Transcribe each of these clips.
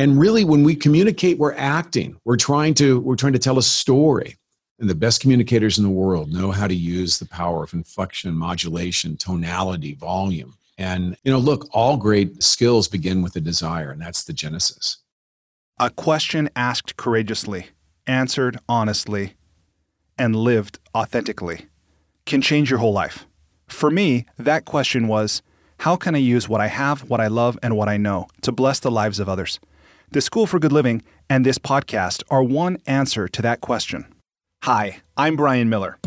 And really, when we communicate, we're acting. We're trying to we're trying to tell a story. And the best communicators in the world know how to use the power of inflection, modulation, tonality, volume. And you know, look, all great skills begin with a desire, and that's the genesis. A question asked courageously, answered honestly, and lived authentically can change your whole life. For me, that question was how can I use what I have, what I love, and what I know to bless the lives of others? The School for Good Living and this podcast are one answer to that question. Hi, I'm Brian Miller.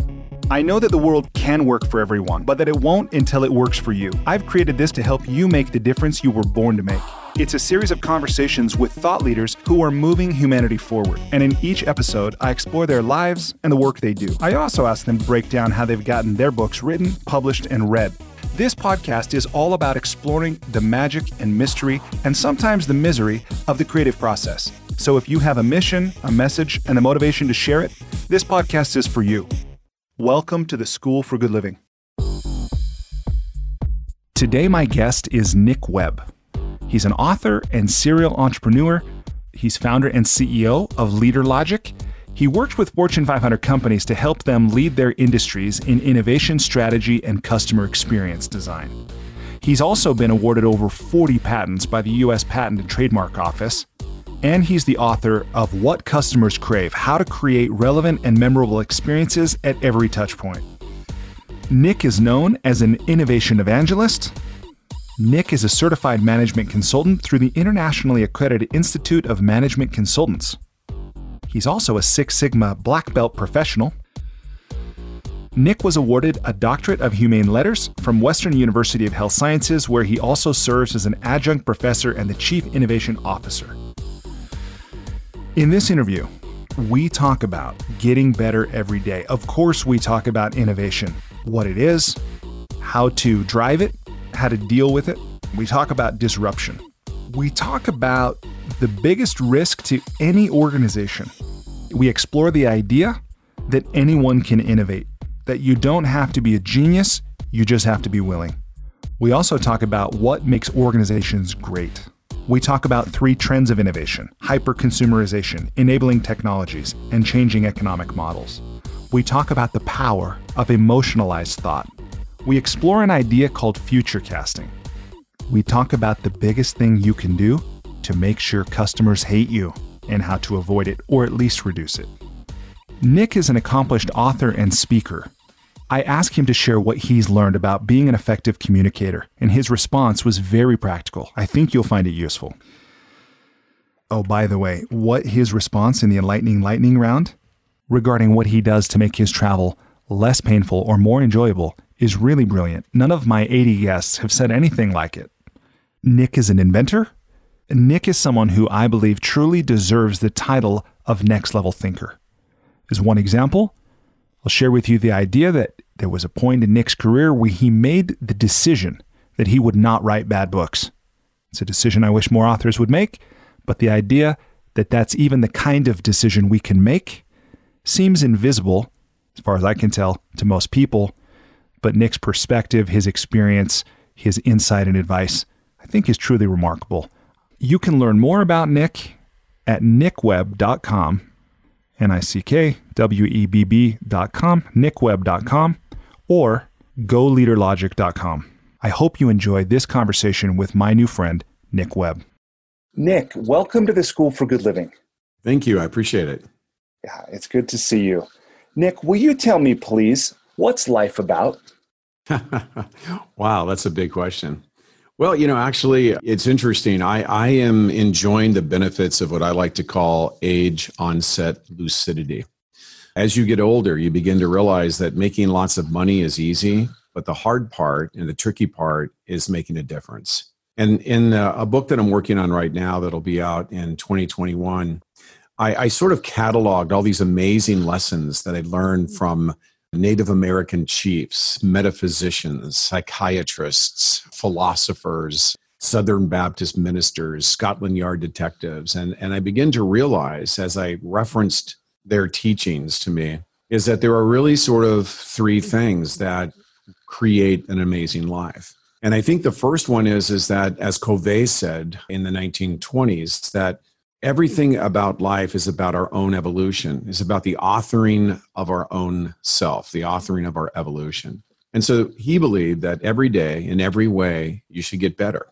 I know that the world can work for everyone, but that it won't until it works for you. I've created this to help you make the difference you were born to make. It's a series of conversations with thought leaders who are moving humanity forward. And in each episode, I explore their lives and the work they do. I also ask them to break down how they've gotten their books written, published, and read. This podcast is all about exploring the magic and mystery, and sometimes the misery, of the creative process. So if you have a mission, a message, and the motivation to share it, this podcast is for you. Welcome to the School for Good Living. Today, my guest is Nick Webb. He's an author and serial entrepreneur. He's founder and CEO of Leader Logic he worked with Fortune 500 companies to help them lead their industries in innovation strategy and customer experience design. He's also been awarded over 40 patents by the US Patent and Trademark Office. And he's the author of What Customers Crave How to Create Relevant and Memorable Experiences at Every Touchpoint. Nick is known as an innovation evangelist. Nick is a certified management consultant through the internationally accredited Institute of Management Consultants. He's also a Six Sigma black belt professional. Nick was awarded a Doctorate of Humane Letters from Western University of Health Sciences, where he also serves as an adjunct professor and the Chief Innovation Officer. In this interview, we talk about getting better every day. Of course, we talk about innovation, what it is, how to drive it, how to deal with it. We talk about disruption. We talk about the biggest risk to any organization. We explore the idea that anyone can innovate, that you don't have to be a genius, you just have to be willing. We also talk about what makes organizations great. We talk about three trends of innovation hyper consumerization, enabling technologies, and changing economic models. We talk about the power of emotionalized thought. We explore an idea called future casting. We talk about the biggest thing you can do to make sure customers hate you and how to avoid it or at least reduce it. Nick is an accomplished author and speaker. I asked him to share what he's learned about being an effective communicator, and his response was very practical. I think you'll find it useful. Oh, by the way, what his response in the Enlightening Lightning round regarding what he does to make his travel less painful or more enjoyable is really brilliant. None of my 80 guests have said anything like it. Nick is an inventor, Nick is someone who I believe truly deserves the title of next level thinker. As one example, I'll share with you the idea that there was a point in Nick's career where he made the decision that he would not write bad books. It's a decision I wish more authors would make, but the idea that that's even the kind of decision we can make seems invisible, as far as I can tell, to most people. But Nick's perspective, his experience, his insight and advice, I think is truly remarkable. You can learn more about Nick at nickwebb.com, N I C K W E B B.com, nickwebb.com, or goleaderlogic.com. I hope you enjoyed this conversation with my new friend, Nick Webb. Nick, welcome to the School for Good Living. Thank you. I appreciate it. Yeah, it's good to see you. Nick, will you tell me, please, what's life about? wow, that's a big question. Well, you know, actually, it's interesting. I, I am enjoying the benefits of what I like to call age onset lucidity. As you get older, you begin to realize that making lots of money is easy, but the hard part and the tricky part is making a difference. And in uh, a book that I'm working on right now that'll be out in 2021, I, I sort of cataloged all these amazing lessons that I learned from Native American chiefs, metaphysicians, psychiatrists, philosophers, Southern Baptist ministers, Scotland Yard detectives. And, and I begin to realize as I referenced their teachings to me is that there are really sort of three things that create an amazing life. And I think the first one is is that as Coué said in the 1920s that everything about life is about our own evolution, is about the authoring of our own self, the authoring of our evolution. And so he believed that every day, in every way, you should get better.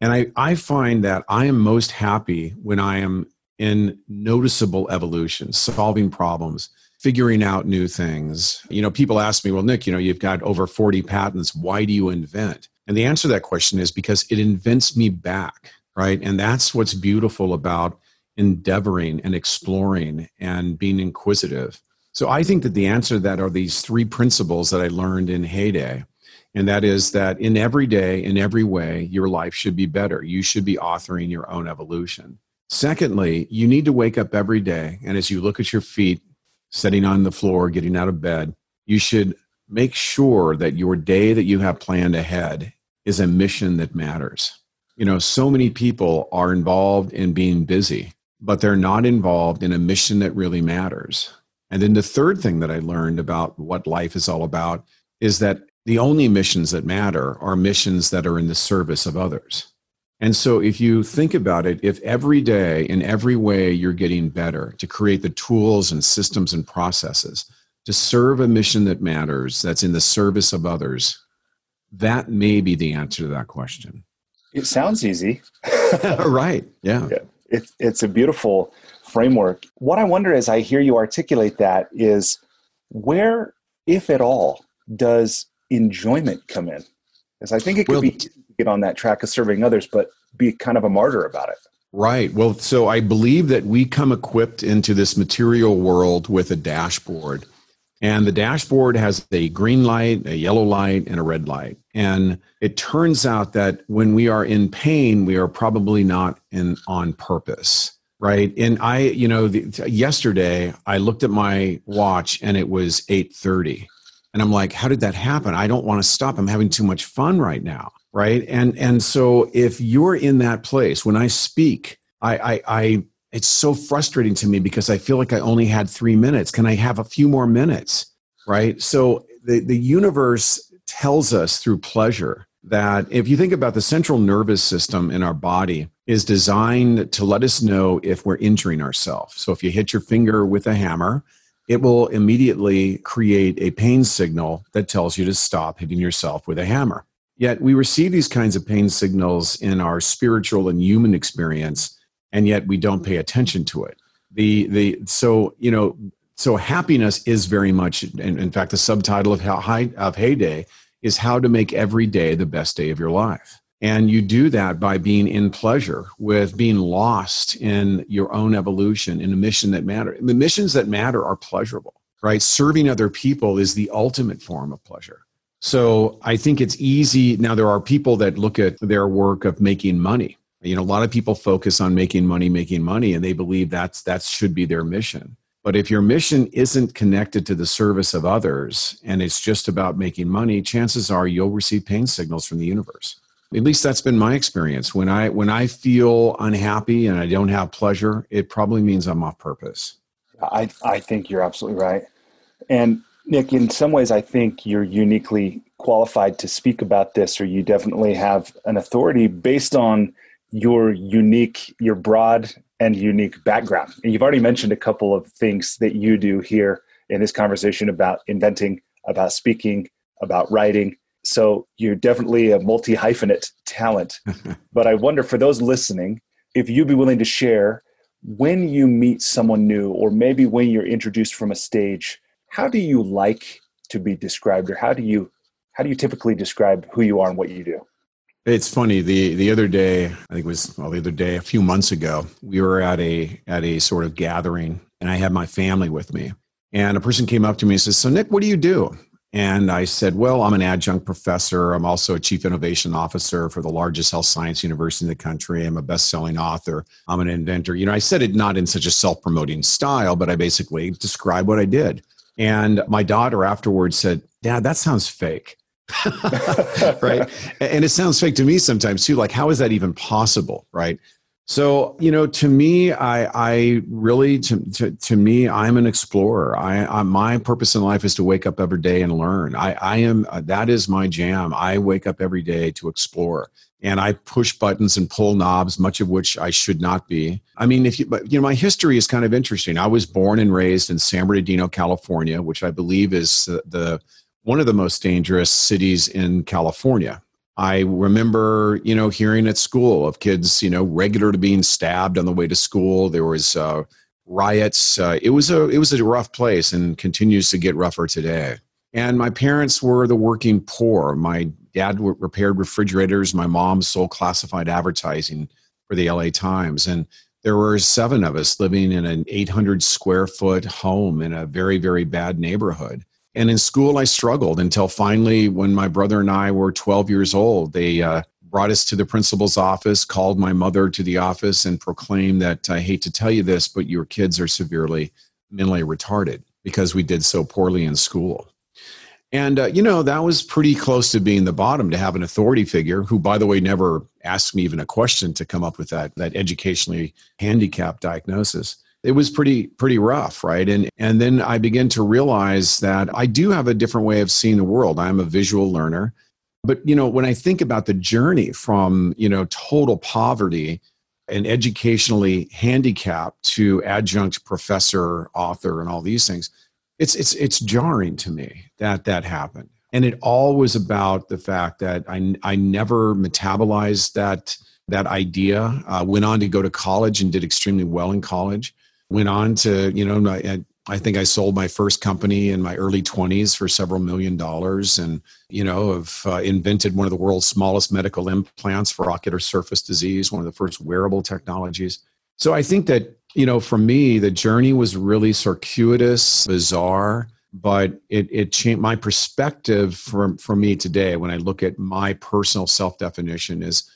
And I, I find that I am most happy when I am in noticeable evolution, solving problems, figuring out new things. You know, people ask me, well, Nick, you know, you've got over 40 patents. Why do you invent? And the answer to that question is because it invents me back, right? And that's what's beautiful about endeavoring and exploring and being inquisitive. So I think that the answer to that are these three principles that I learned in heyday. And that is that in every day, in every way, your life should be better. You should be authoring your own evolution. Secondly, you need to wake up every day. And as you look at your feet, sitting on the floor, getting out of bed, you should make sure that your day that you have planned ahead is a mission that matters. You know, so many people are involved in being busy, but they're not involved in a mission that really matters. And then the third thing that I learned about what life is all about is that the only missions that matter are missions that are in the service of others. And so, if you think about it, if every day in every way you're getting better to create the tools and systems and processes to serve a mission that matters, that's in the service of others, that may be the answer to that question. It sounds easy. right. Yeah. yeah. It, it's a beautiful framework. What I wonder as I hear you articulate that is where, if at all, does enjoyment come in? Because I think it could well, be get on that track of serving others, but be kind of a martyr about it. Right. Well, so I believe that we come equipped into this material world with a dashboard. And the dashboard has a green light, a yellow light, and a red light. And it turns out that when we are in pain, we are probably not in on purpose right? And i you know the, yesterday i looked at my watch and it was 8.30 and i'm like how did that happen? I don't want to stop. I'm having too much fun right now right? And and so if you're in that place when i speak i i, I it's so frustrating to me because i feel like i only had three minutes can i have a few more minutes right so the the universe tells us through pleasure that if you think about the central nervous system in our body is designed to let us know if we're injuring ourselves. So if you hit your finger with a hammer, it will immediately create a pain signal that tells you to stop hitting yourself with a hammer. Yet we receive these kinds of pain signals in our spiritual and human experience, and yet we don't pay attention to it. The the so you know so happiness is very much in, in fact the subtitle of how high of heyday is how to make every day the best day of your life. And you do that by being in pleasure with being lost in your own evolution in a mission that matter. The missions that matter are pleasurable, right? Serving other people is the ultimate form of pleasure. So I think it's easy. Now, there are people that look at their work of making money. You know, a lot of people focus on making money, making money, and they believe that's that should be their mission. But if your mission isn't connected to the service of others and it's just about making money, chances are you'll receive pain signals from the universe. At least that's been my experience. When I when I feel unhappy and I don't have pleasure, it probably means I'm off purpose. I I think you're absolutely right. And Nick, in some ways I think you're uniquely qualified to speak about this or you definitely have an authority based on your unique, your broad and unique background. And you've already mentioned a couple of things that you do here in this conversation about inventing, about speaking, about writing. So you're definitely a multi hyphenate talent. but I wonder for those listening, if you'd be willing to share when you meet someone new, or maybe when you're introduced from a stage, how do you like to be described, or how do you how do you typically describe who you are and what you do? It's funny. The the other day, I think it was well, the other day, a few months ago, we were at a at a sort of gathering, and I had my family with me. And a person came up to me and says, "So Nick, what do you do?" And I said, Well, I'm an adjunct professor. I'm also a chief innovation officer for the largest health science university in the country. I'm a best selling author. I'm an inventor. You know, I said it not in such a self promoting style, but I basically described what I did. And my daughter afterwards said, Dad, that sounds fake. right? And it sounds fake to me sometimes too. Like, how is that even possible? Right? So, you know, to me, I, I really, to, to, to me, I'm an explorer. I, I, my purpose in life is to wake up every day and learn. I, I am, uh, that is my jam. I wake up every day to explore and I push buttons and pull knobs, much of which I should not be. I mean, if you, but you know, my history is kind of interesting. I was born and raised in San Bernardino, California, which I believe is the, the one of the most dangerous cities in California. I remember, you know, hearing at school of kids, you know, regular to being stabbed on the way to school. There was uh, riots. Uh, it was a it was a rough place, and continues to get rougher today. And my parents were the working poor. My dad repaired refrigerators. My mom sold classified advertising for the LA Times, and there were seven of us living in an 800 square foot home in a very very bad neighborhood and in school, I struggled until finally, when my brother and I were 12 years old, they uh, brought us to the principal's office, called my mother to the office, and proclaimed that I hate to tell you this, but your kids are severely mentally retarded because we did so poorly in school. And, uh, you know, that was pretty close to being the bottom to have an authority figure who, by the way, never asked me even a question to come up with that, that educationally handicapped diagnosis it was pretty pretty rough right? And and then i began to realize that i do have a different way of seeing the world. I'm a visual learner. But you know when i think about the journey from you know total poverty and educationally handicapped to adjunct professor author and all these things it's it's it's jarring to me that that happened. And it all was about the fact that i i never metabolized that that idea. Uh, went on to go to college and did extremely well in college went on to, you know, I, I think I sold my first company in my early 20s for several million dollars and, you know, have uh, invented one of the world's smallest medical implants for ocular surface disease, one of the first wearable technologies. So I think that, you know, for me, the journey was really circuitous, bizarre, but it, it changed my perspective for, for me today when I look at my personal self definition is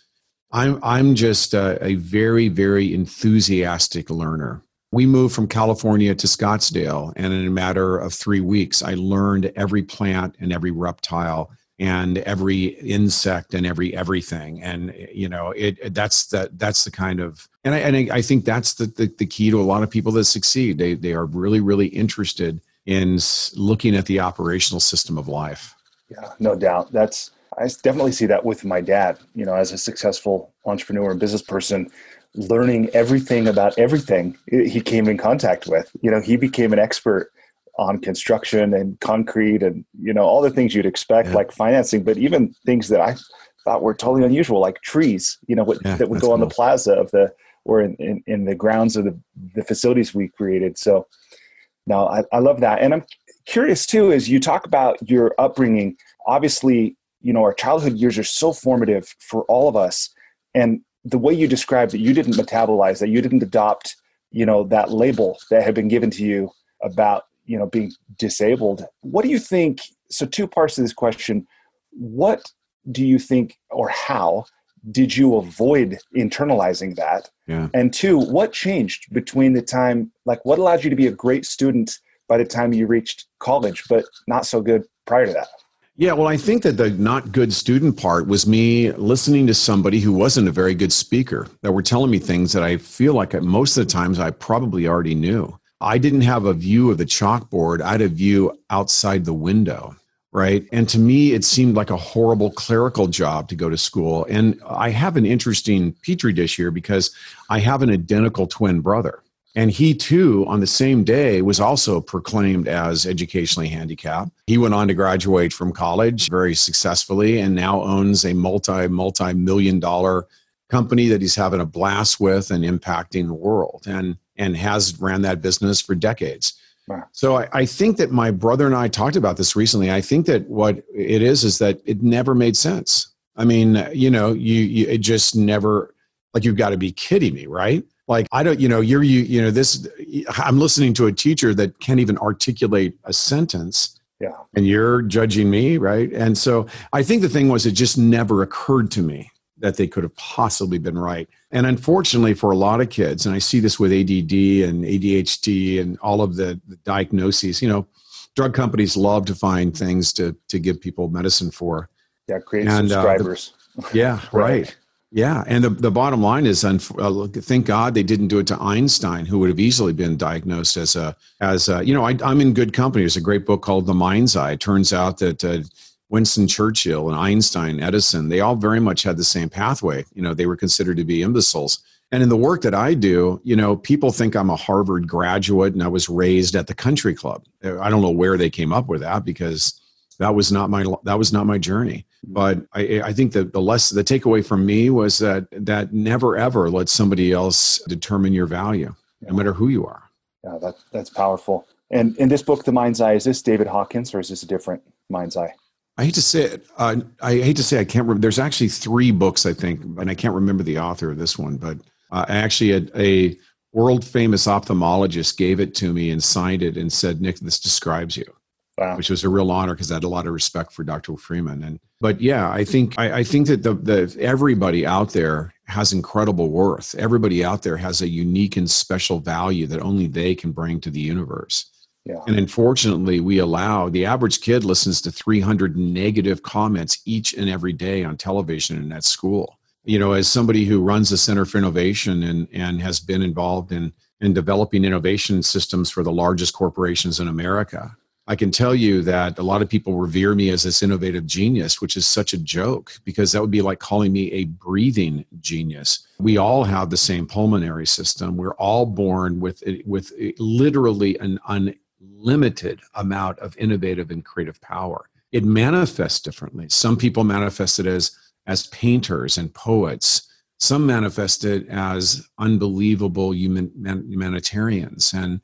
I'm, I'm just a, a very, very enthusiastic learner we moved from California to Scottsdale, and in a matter of three weeks, I learned every plant and every reptile and every insect and every everything. And you know, it that's that that's the kind of and I and I think that's the, the the key to a lot of people that succeed. They they are really really interested in looking at the operational system of life. Yeah, no doubt. That's I definitely see that with my dad. You know, as a successful entrepreneur and business person, learning everything about everything he came in contact with. You know, he became an expert on construction and concrete and you know all the things you'd expect yeah. like financing but even things that i thought were totally unusual like trees you know what, yeah, that would go on the plaza of the or in, in, in, the grounds of the, the facilities we created so now I, I love that and i'm curious too as you talk about your upbringing obviously you know our childhood years are so formative for all of us and the way you described that you didn't metabolize that you didn't adopt you know that label that had been given to you about you know being disabled what do you think so two parts to this question. What do you think or how did you avoid internalizing that? Yeah. and two what changed between the time like what allowed you to be a great student by the time you reached college but not so good prior to that yeah, well, I think that the not good student part was me listening to somebody who wasn't a very good speaker that were telling me things that I feel like most of the times I probably already knew. I didn't have a view of the chalkboard, I had a view outside the window, right? And to me, it seemed like a horrible clerical job to go to school. And I have an interesting petri dish here because I have an identical twin brother. And he too, on the same day, was also proclaimed as educationally handicapped. He went on to graduate from college very successfully and now owns a multi, multi million dollar company that he's having a blast with and impacting the world and, and has ran that business for decades. Wow. So I, I think that my brother and I talked about this recently. I think that what it is is that it never made sense. I mean, you know, you, you it just never like you've got to be kidding me, right? Like i don't you know you're you you know this i'm listening to a teacher that can't even articulate a sentence. Yeah. And you're judging me right? And so i think the thing was it just never occurred to me that they could have possibly been right. And unfortunately for a lot of kids and i see this with add and adhd and all of the, the diagnoses you know drug companies love to find things to to give people medicine for. Yeah create and, subscribers uh, the, yeah right Yeah, and the, the bottom line is, uh, thank God they didn't do it to Einstein, who would have easily been diagnosed as a as a, you know I, am in good company. There's a great book called The Mind's Eye. It turns out that uh, Winston Churchill and Einstein, Edison, they all very much had the same pathway. You know, they were considered to be imbeciles. And in the work that I do, you know, people think I'm a Harvard graduate and I was raised at the country club. I don't know where they came up with that because that was not my that was not my journey but i i think that the less the takeaway from me was that that never ever let somebody else determine your value yeah. no matter who you are yeah that, that's powerful and in this book the mind's eye is this david hawkins or is this a different mind's eye I hate to say it. Uh, I hate to say I can't remember. There's actually three books, I think, and I can't remember the author of this one. But uh, actually, a, a world famous ophthalmologist gave it to me and signed it and said, "Nick, this describes you." Wow. which was a real honor because I had a lot of respect for Dr. Freeman. And but yeah, I think I, I think that the, the everybody out there has incredible worth. Everybody out there has a unique and special value that only they can bring to the universe. Yeah. And unfortunately, we allow the average kid listens to 300 negative comments each and every day on television and at school. You know, as somebody who runs the Center for Innovation and, and has been involved in, in developing innovation systems for the largest corporations in America, I can tell you that a lot of people revere me as this innovative genius, which is such a joke because that would be like calling me a breathing genius. We all have the same pulmonary system. We're all born with with literally an unlimited amount of innovative and creative power. It manifests differently. Some people manifest it as as painters and poets. Some manifest it as unbelievable human, humanitarians and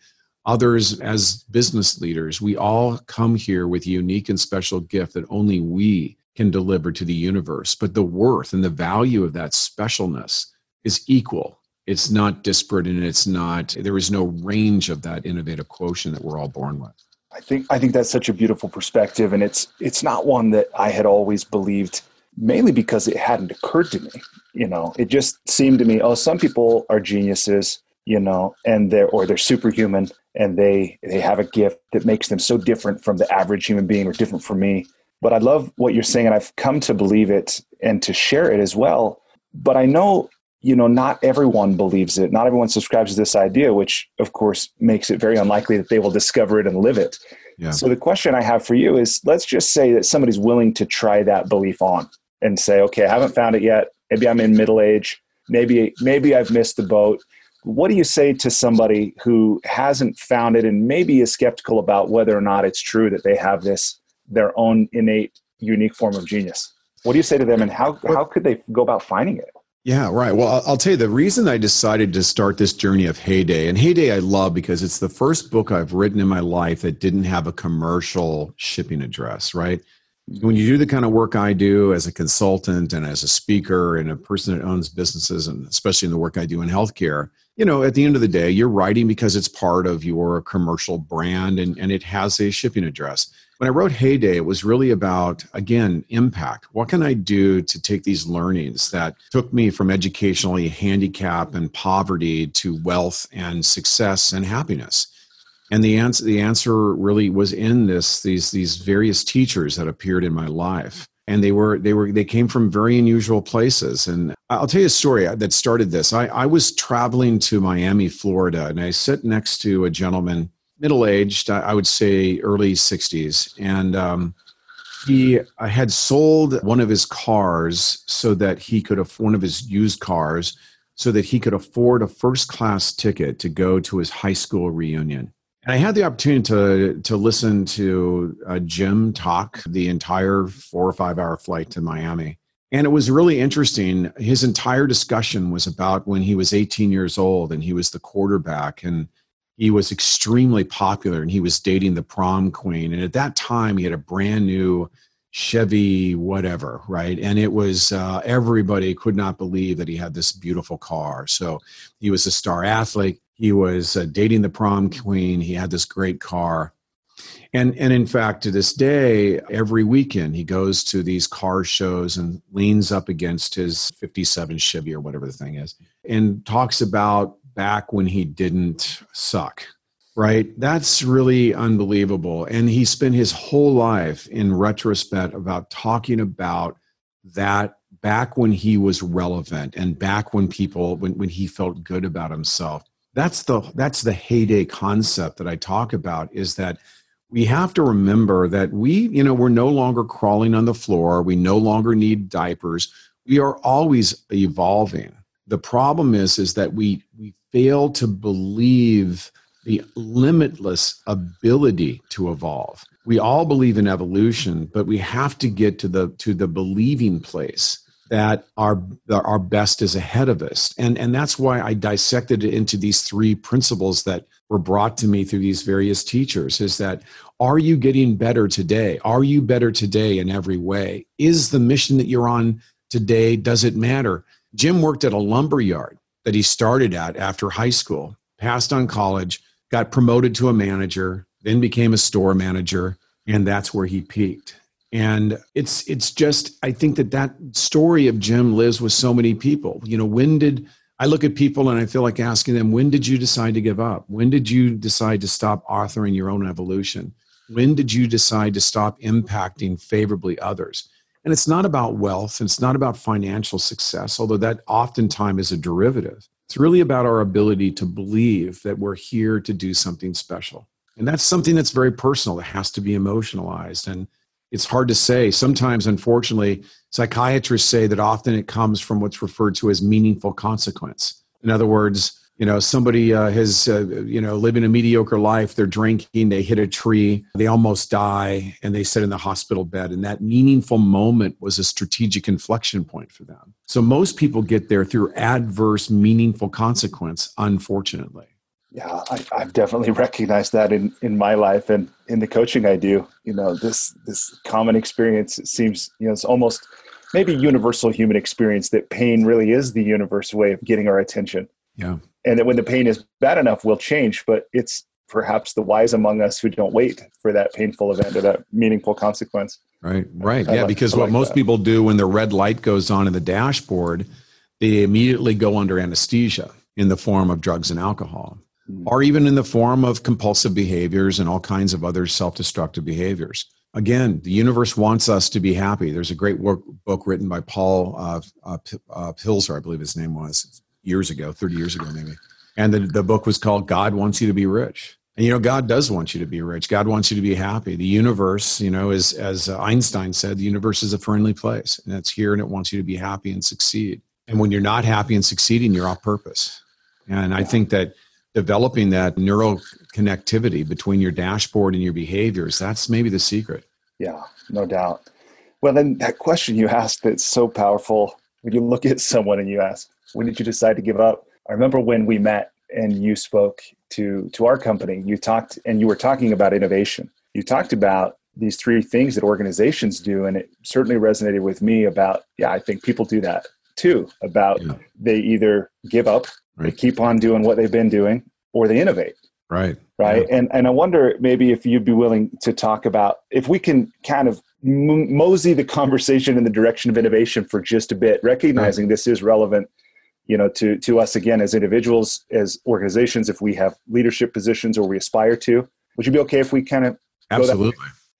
others as business leaders. We all come here with a unique and special gift that only we can deliver to the universe. But the worth and the value of that specialness is equal. It's not disparate and it's not, there is no range of that innovative quotient that we're all born with. I think I think that's such a beautiful perspective, and it's it's not one that I had always believed, mainly because it hadn't occurred to me. You know, it just seemed to me, oh, some people are geniuses, you know, and they're or they're superhuman, and they they have a gift that makes them so different from the average human being or different from me. But i love what you're saying and i've come to believe it and to share it as well. But i know you know not everyone believes it. Not everyone subscribes to this idea which of course makes it very unlikely that they will discover it and live it. Yeah. so the question i have for you is let's just say that somebody's willing to try that belief on and say okay i haven't found it yet. Maybe i'm in middle age. Maybe maybe i've missed the boat what do you say to somebody who hasn't found it and maybe is skeptical about whether or not it's true that they have this their own innate unique form of genius what do you say to them and how how could they go about finding it yeah, right. Well, I'll tell you the reason I decided to start this journey of Heyday, and Heyday I love because it's the first book I've written in my life that didn't have a commercial shipping address, right? Mm-hmm. When you do the kind of work I do as a consultant and as a speaker and a person that owns businesses, and especially in the work I do in healthcare, you know, at the end of the day, you're writing because it's part of your commercial brand and, and it has a shipping address. When I wrote Heyday, it was really about, again, impact. What can I do to take these learnings that took me from educationally handicap and poverty to wealth and success and happiness? And the answer, the answer really was in this, these, these various teachers that appeared in my life and they were they were they came from very unusual places. And i'll tell you a story that started this. I, I was traveling to miami florida and i sit next to a gentleman middle-aged i would say early 60s and um, he had sold one of his cars so that he could have one of his used cars so that he could afford a first class ticket to go to his high school reunion and I had the opportunity to to listen to uh, Jim talk the entire four or five hour flight to Miami, and it was really interesting. His entire discussion was about when he was 18 years old and he was the quarterback and he was extremely popular and he was dating the prom queen. And at that time, he had a brand new Chevy, whatever, right? And it was uh, everybody could not believe that he had this beautiful car. So he was a star athlete he was uh, dating the prom queen. He had this great car. And, and in fact, to this day, every weekend he goes to these car shows and leans up against his 57 Chevy or whatever the thing is and talks about back when he didn't suck, right? That's really unbelievable. And he spent his whole life in retrospect about talking about that back when he was relevant and back when people when, when he felt good about himself that's the that's the heyday concept that i talk about is that we have to remember that we you know we're no longer crawling on the floor. We no longer need diapers. We are always evolving. The problem is is that we we fail to believe the limitless ability to evolve. We all believe in evolution but we have to get to the to the believing place that our our best is ahead of us. And and that's why i dissected it into these three principles that were brought to me through these various teachers is that are you getting better today? Are you better today in every way? Is the mission that you're on today does it matter? Jim worked at a lumber yard that he started at after high school passed on college got promoted to a manager then became a store manager and that's where he peaked and it's it's just i think that that story of jim lives with so many people. You know when did i look at people and i feel like asking them when did you decide to give up? When did you decide to stop authoring your own evolution? When did you decide to stop impacting favorably others? And it's not about wealth and it's not about financial success although that oftentimes is a derivative. It's really about our ability to believe that we're here to do something special. And that's something that's very personal that has to be emotionalized. And it's hard to say. Sometimes, unfortunately, psychiatrists say that often it comes from what's referred to as meaningful consequence. In other words, you know, somebody uh, has, uh, you know, living a mediocre life, they're drinking, they hit a tree, they almost die, and they sit in the hospital bed. And that meaningful moment was a strategic inflection point for them. So most people get there through adverse, meaningful consequence, unfortunately. Yeah, I, have definitely recognized that in, in my life and in the coaching I do. You know, this this common experience seems you know it's almost maybe universal human experience that pain really is the universal way of getting our attention. Yeah, and that when the pain is bad enough, we'll change. But it's perhaps the wise among us who don't wait for that painful event or that meaningful consequence. Right, right, I yeah. Like, because what like most that. people do when the red light goes on in the dashboard, they immediately go under anesthesia in the form of drugs and alcohol or even in the form of compulsive behaviors and all kinds of other self destructive behaviors. Again, the universe wants us to be happy. There's a great work, book written by Paul uh, uh, uh, Pilzer, I believe his name was, years ago, 30 years ago, maybe. And the, the book was called God Wants You to Be Rich. And you know, God does want you to be rich. God wants you to be happy. The universe, you know, is as Einstein said, the universe is a friendly place, and it's here, and it wants you to be happy and succeed. And when you're not happy and succeeding, you're off purpose. And I think that developing that neural connectivity between your dashboard and your behaviors that's maybe the secret. Yeah no doubt. Well then that question you asked that's so powerful when you look at someone and you ask when did you decide to give up? I remember when we met and you spoke to to our company. You talked and you were talking about innovation. You talked about these three things that organizations do and it certainly resonated with me about yeah i think people do that too about yeah. they either give up Right. They keep on doing what they've been doing or they innovate. Right. Right. Yeah. And and I wonder maybe if you'd be willing to talk about if we can kind of mosey the conversation in the direction of innovation for just a bit, recognizing right. this is relevant, you know, to to us again as individuals, as organizations, if we have leadership positions or we aspire to. Would you be okay if we kind of absolutely?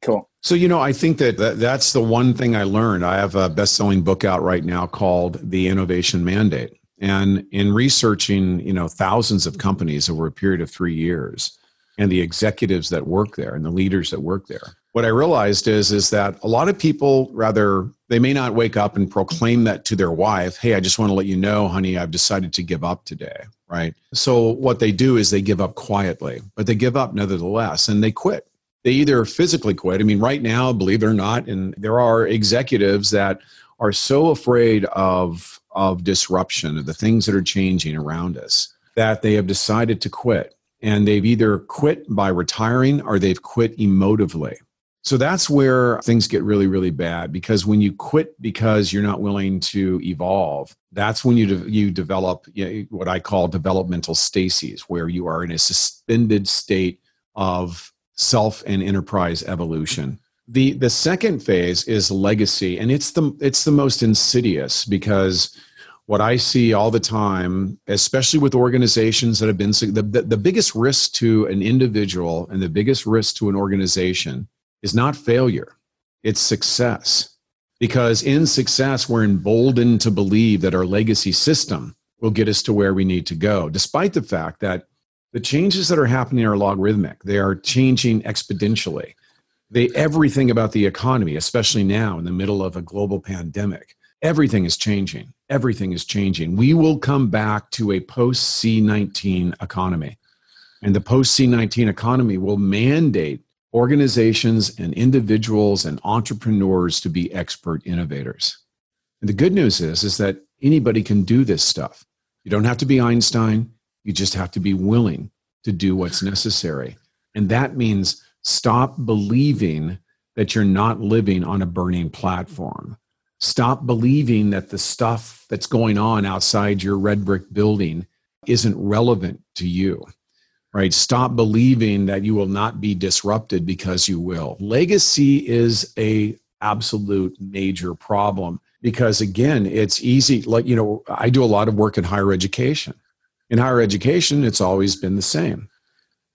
Cool. So, you know, I think that, that that's the one thing I learned. I have a best selling book out right now called The Innovation Mandate. And in researching, you know, thousands of companies over a period of three years, and the executives that work there and the leaders that work there, what I realized is is that a lot of people rather they may not wake up and proclaim that to their wife, "Hey, I just want to let you know, honey, I've decided to give up today." Right? So what they do is they give up quietly, but they give up nevertheless and they quit. They either physically quit. I mean, right now, believe it or not, and there are executives that are so afraid of of disruption, of the things that are changing around us, that they have decided to quit. And they've either quit by retiring or they've quit emotively. So that's where things get really, really bad because when you quit because you're not willing to evolve, that's when you, de- you develop you know, what I call developmental stasis, where you are in a suspended state of self and enterprise evolution the the second phase is legacy and it's the it's the most insidious because what I see all the time, especially with organizations that have been the, the, the, biggest risk to an individual and the biggest risk to an organization is not failure, it's success. because in success, we're emboldened to believe that our legacy system will get us to where we need to go, despite the fact that the changes that are happening are logarithmic. They are changing exponentially. They everything about the economy, especially now in the middle of a global pandemic, everything is changing. Everything is changing. We will come back to a post C19 economy. And the post C19 economy will mandate organizations and individuals and entrepreneurs to be expert innovators. And the good news is, is that anybody can do this stuff. You don't have to be Einstein. You just have to be willing to do what's necessary. And that means stop believing that you're not living on a burning platform. Stop believing that the stuff that's going on outside your red brick building isn't relevant to you right? Stop believing that you will not be disrupted because you will. Legacy is a absolute major problem because again it's easy like you know i do a lot of work in higher education. In higher education it's always been the same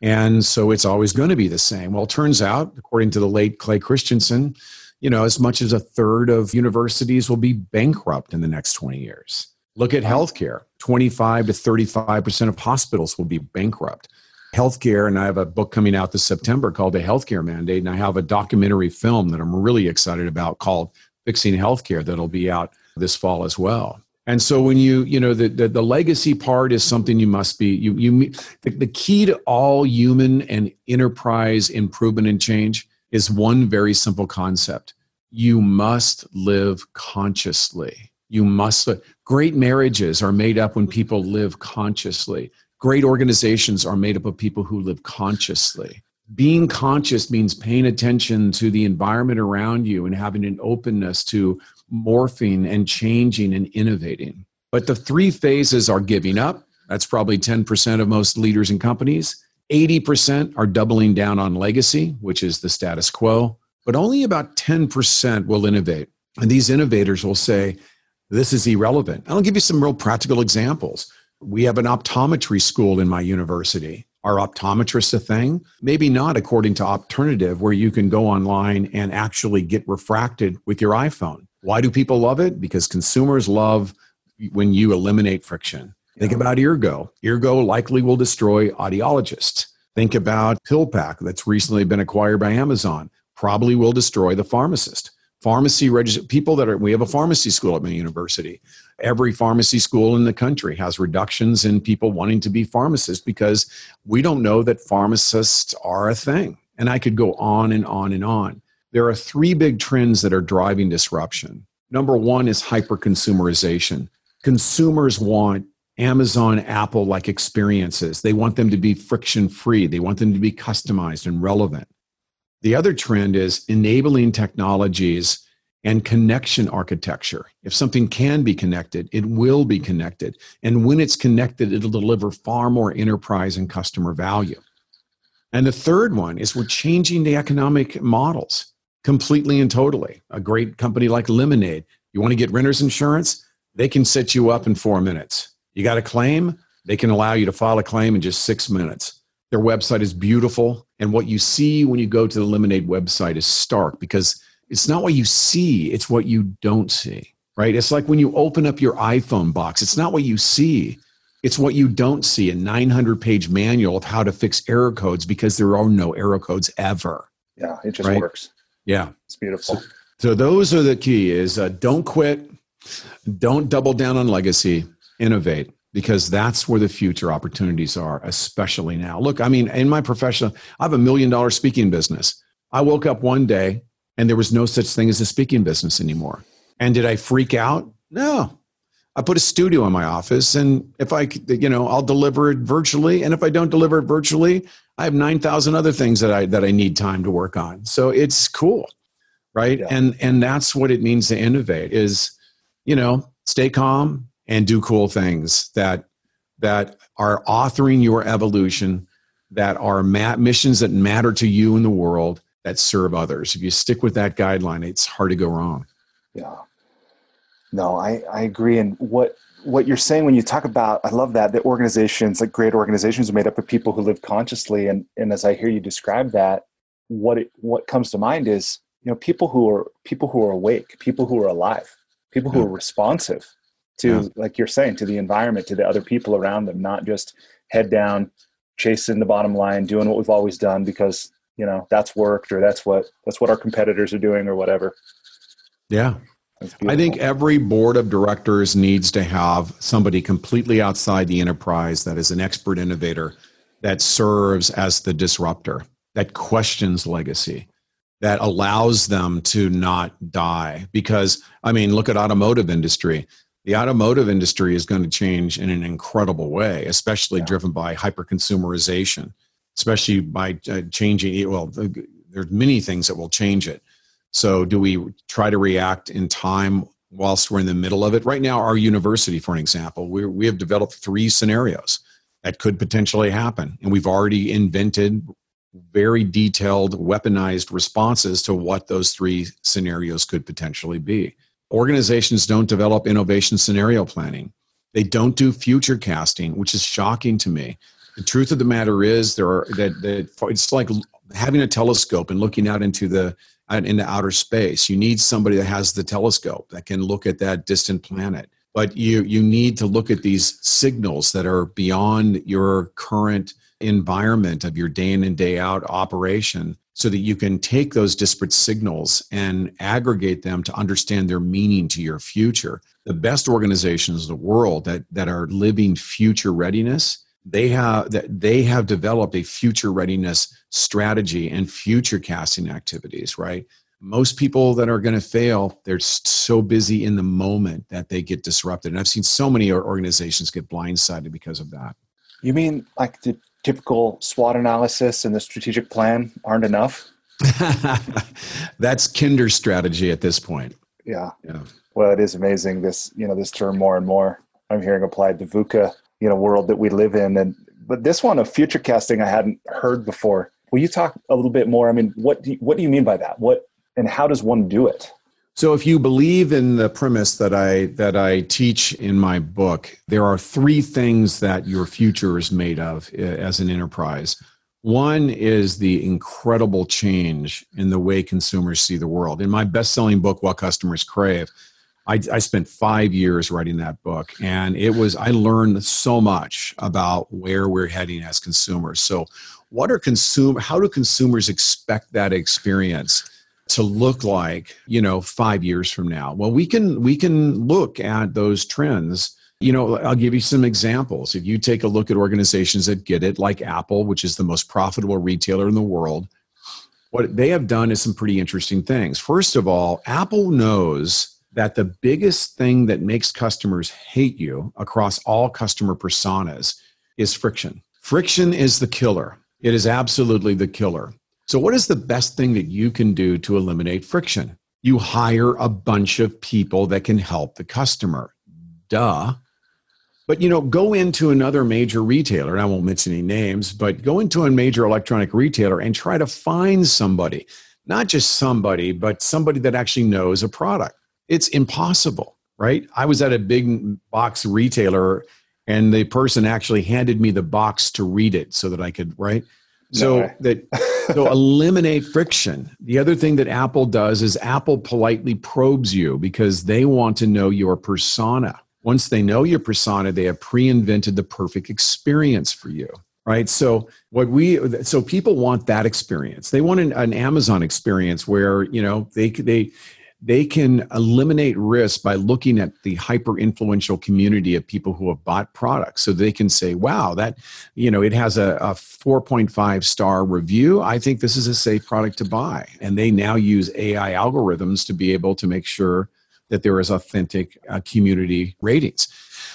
and so it's always going to be the same. Well it turns out according to the late clay christensen you know as much as a third of universities will be bankrupt in the next 20 years. Look at healthcare. 25 to 35% of hospitals will be bankrupt. Healthcare, and I have a book coming out this September called The Healthcare Mandate, and I have a documentary film that I'm really excited about called Fixing Healthcare that'll be out this fall as well. And so when you, you know, the, the, the legacy part is something you must be, you, you, the, the key to all human and enterprise improvement and change is one very simple concept. You must live consciously. You must, great marriages are made up when people live consciously great organizations are made up of people who live consciously. Being conscious means paying attention to the environment around you and having an openness to morphing and changing and innovating. But the three phases are giving up. That's probably 10% of most leaders and companies. 80% are doubling down on legacy, which is the status quo. But only about 10% will innovate. And these innovators will say, this is irrelevant. I'll give you some real practical examples. We have an optometry school in my university. Are optometrists a thing? Maybe not, according to Opternative, where you can go online and actually get refracted with your iPhone. Why do people love it? Because consumers love when you eliminate friction. Think about Eargo. Eargo likely will destroy audiologists. Think about PillPack that's recently been acquired by Amazon. Probably will destroy the pharmacist pharmacy register people that are we have a pharmacy school at my university every pharmacy school in the country has reductions in people wanting to be pharmacists because we don't know that pharmacists are a thing and i could go on and on and on there are three big trends that are driving disruption number one is hyper consumerization consumers want Amazon, Apple like experiences. They want them to be friction free. They want them to be customized and relevant. The other trend is enabling technologies and connection architecture. If something can be connected, it will be connected. And when it's connected, it'll deliver far more enterprise and customer value. And the third one is we're changing the economic models completely and totally. A great company like Lemonade, you want to get renter's insurance? They can set you up in four minutes. You got a claim? They can allow you to file a claim in just six minutes. Their website is beautiful. And what you see when you go to the Lemonade website is stark because it's not what you see, it's what you don't see, right? It's like when you open up your iPhone box, it's not what you see, it's what you don't see a 900 page manual of how to fix error codes because there are no error codes ever. Yeah, it just right? works. Yeah. It's beautiful. So, so those are the key is uh, don't quit, don't double down on legacy, innovate because that's where the future opportunities are, especially now. Look, I mean, in my profession, I have a million dollar speaking business. I woke up one day and there was no such thing as a speaking business anymore. And did I freak out? No. I put a studio in my office, and if I, you know, I'll deliver it virtually. And if I don't deliver it virtually, I have nine thousand other things that I that I need time to work on. So it's cool, right? Yeah. And and that's what it means to innovate. Is you know, stay calm, and do cool things that that are authoring your evolution that are mat- missions that matter to you in the world that serve others if you stick with that guideline it's hard to go wrong yeah no i i agree and what what you're saying when you talk about i love that the organizations like great organizations are made up of people who live consciously and and as i hear you describe that what it, what comes to mind is you know people who are people who are awake people who are alive people who yeah. are responsive to yeah. like you're saying to the environment to the other people around them not just head down chasing the bottom line doing what we've always done because you know that's worked or that's what that's what our competitors are doing or whatever yeah I think every board of directors needs to have somebody completely outside the enterprise that is an expert innovator that serves as the disruptor, that questions legacy, that allows them to not die. Because, I mean, look at automotive industry. The automotive industry is going to change in an incredible way, especially yeah. driven by hyper consumerization, especially by uh, changing. Well, there's many things that will change it so, do we try to react in time whilst we're in the middle of it? Right now, our university, for an example, we, we have developed three scenarios that could potentially happen. And we've already invented very detailed, weaponized responses to what those three scenarios could potentially be. Organizations don't develop innovation scenario planning. They don't do future casting, which is shocking to me. The truth of the matter is, there are that, that it's like having a telescope and looking out into the into outer space. You need somebody that has the telescope that can look at that distant planet. But you you need to look at these signals that are beyond your current environment of your day in and day out operation so that you can take those disparate signals and aggregate them to understand their meaning to your future. The best organizations in the world that, that are living future readiness they have that they have developed a future readiness strategy and future casting activities right? Most people that are going to fail they're so busy in the moment that they get disrupted. And i've seen so many organizations get blindsided because of that. You mean like the typical swot analysis and the strategic plan aren't enough? That's kinder strategy at this point. Yeah. Yeah. Well it is amazing this you know this term more and more. I'm hearing applied to VUCA you know world that we live in. And but this one of future casting i hadn't heard before. Will you talk a little bit more? I mean what do you, what do you mean by that? What and how does one do it? So if you believe in the premise that i that i teach in my book there are three things that your future is made of eh, as an enterprise. One is the incredible change in the way consumers see the world. In my best-selling book what customers crave I, I, spent five years writing that book, and it was I learned so much about where we're heading as consumers. So, what are consumer? How do consumers expect that experience to look like? You know, five years from now. Well, we can we can look at those trends. You know, I'll give you some examples. If you take a look at organizations that get it, like Apple, which is the most profitable retailer in the world, what they have done is some pretty interesting things. First of all, Apple knows that the biggest thing that makes customers hate you across all customer personas is friction. Friction is the killer. It is absolutely the killer. So, what is the best thing that you can do to eliminate friction? You hire a bunch of people that can help the customer. Duh. But you know, go into another major retailer, and I won't mention any names, but go into a major electronic retailer and try to find somebody, not just somebody, but somebody that actually knows a product it's impossible, right? I was at a big box retailer and the person actually handed me the box to read it so that I could, right? So no. that so eliminate friction. The other thing that Apple does is Apple politely probes you because they want to know your persona. Once they know your persona, they have pre-invented the perfect experience for you right so what we so people want that experience they want an, an, amazon experience where you know they they they can eliminate risk by looking at the hyper influential community of people who have bought products. So they can say wow that you know it has a, a 4.5 star review. I think this is a safe product to buy. And they now use ai algorithms to be able to make sure that there is authentic uh, community ratings.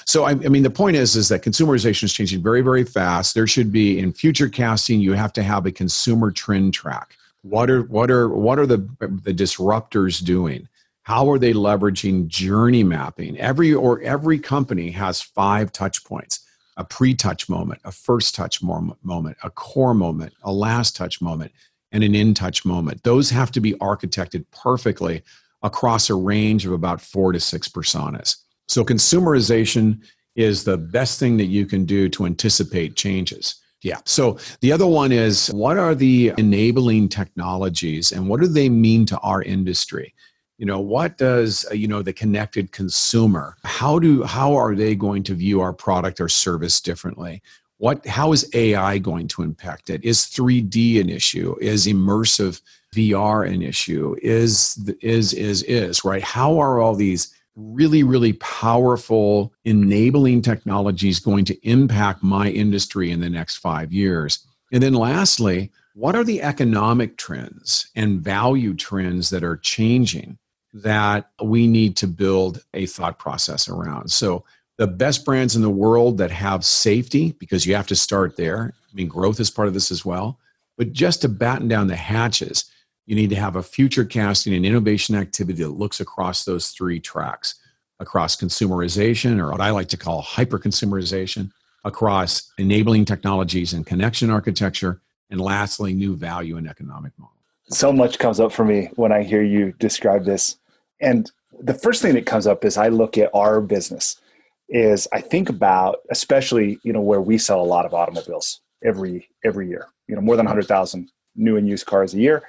So I, I mean the point is is that consumerization is changing very very fast. There should be in future casting you have to have a consumer trend track what are what are what are the the disruptors doing? How are they leveraging journey mapping? Every or every company has five touch points a pre touch moment, a first touch moment, a core moment, a last touch moment, and an in touch moment. Those have to be architected perfectly across a range of about four to six personas. So, consumerization is the best thing that you can do to anticipate changes. Yeah. So the other one is what are the enabling technologies and what do they mean to our industry? You know, what does uh, you know the connected consumer? How do how are they going to view our product or service differently? What how is AI going to impact it? Is 3D an issue? Is immersive VR an issue? Is is is is, right? How are all these really, really powerful enabling technologies going to impact my industry in the next five years? And then lastly, what are the economic trends and value trends that are changing that we need to build a thought process around? So, the best brands in the world that have safety, because you have to start there. I mean, growth is part of this as well. But just to batten down the hatches, you need to have a future casting and innovation activity that looks across those three tracks across consumerization, or what I like to call hyper consumerization, across enabling technologies and connection architecture, and lastly, new value and economic model. So much comes up for me when I hear you describe this. And the first thing that comes up is I look at our business is I think about especially you know where we sell a lot of automobiles every every year you know more than 100,000 new and used cars a year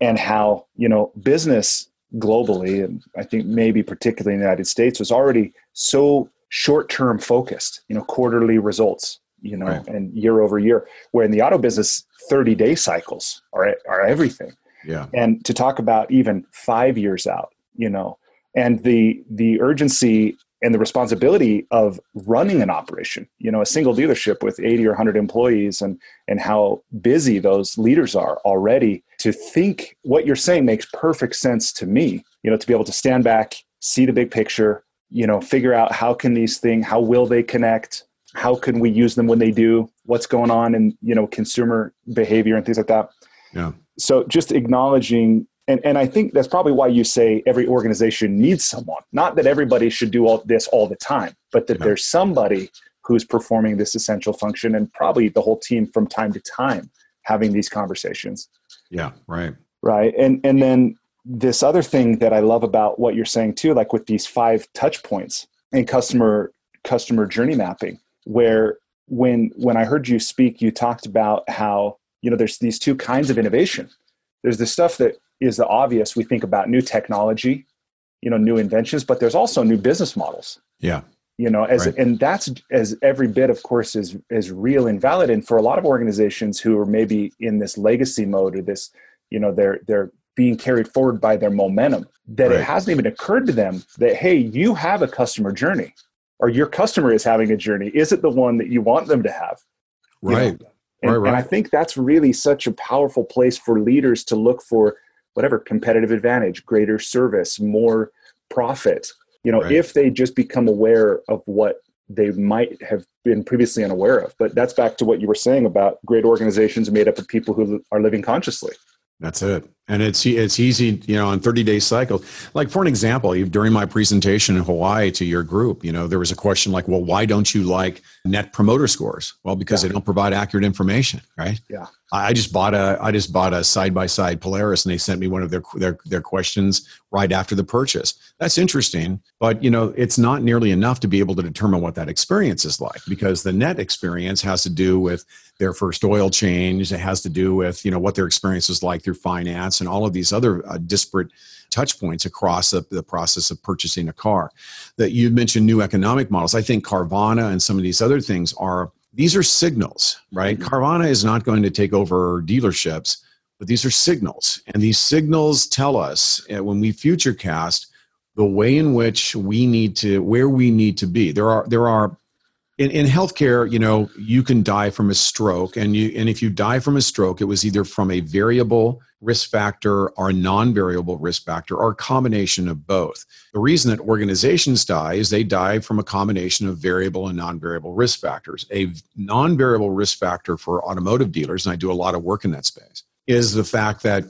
and how you know business globally and i think maybe particularly in the united states was already so short term focused you know quarterly results you know right. and year over year where in the auto business 30 day cycles are are everything yeah and to talk about even 5 years out you know and the the urgency and the responsibility of running an operation you know a single dealership with 80 or 100 employees and and how busy those leaders are already to think what you're saying makes perfect sense to me you know to be able to stand back see the big picture you know figure out how can these things how will they connect how can we use them when they do what's going on in you know consumer behavior and things like that. Yeah. So just acknowledging and, and I think that's probably why you say every organization needs someone. Not that everybody should do all this all the time, but that there's somebody who's performing this essential function and probably the whole team from time to time having these conversations. Yeah, right. Right. And and then this other thing that I love about what you're saying too, like with these five touch points and customer customer journey mapping, where when when I heard you speak, you talked about how, you know, there's these two kinds of innovation. There's the stuff that is the obvious. We think about new technology, you know, new inventions, but there's also new business models. Yeah. You know, as right. and that's as every bit, of course, is is real and valid. And for a lot of organizations who are maybe in this legacy mode or this, you know, they're they're being carried forward by their momentum, that right. it hasn't even occurred to them that hey, you have a customer journey, or your customer is having a journey. Is it the one that you want them to have? Right. know? And, right, right. and I think that's really such a powerful place for leaders to look for whatever competitive advantage, greater service, more profit. You know, right. if they just become aware of what they might have been previously unaware of. But that's back to what you were saying about great organizations made up of people who are living consciously. That's it. And it's it's easy, you know, on 30 day cycles. Like for an example, during my presentation in Hawaii to your group, you know, there was a question like, well, why don't you like net promoter scores? Well, because yeah. they don't provide accurate information, right? Yeah. I just bought a I just bought a side by side Polaris, and they sent me one of their their their questions right after the purchase. That's interesting, but you know it's not nearly enough to be able to determine what that experience is like because the net experience has to do with their first oil change. It has to do with you know what their experience is like through finance and all of these other uh, disparate touch points across the, the, process of purchasing a car. That you mentioned new economic models. I think Carvana and some of these other things are these are signals, right? Mm-hmm. Carvana is not going to take over dealerships, but these are signals. And these signals tell us uh, when we futurecast the way in which we need to, where we need to be. There are, there are, in, in healthcare, you know, you can die from a stroke, and you, and if you die from a stroke, it was either from a variable risk factor or non-variable risk factor or a combination of both. The reason that organizations die is they die from a combination of variable and non-variable risk factors. A non-variable risk factor for automotive dealers, and I do a lot of work in that space, is the fact that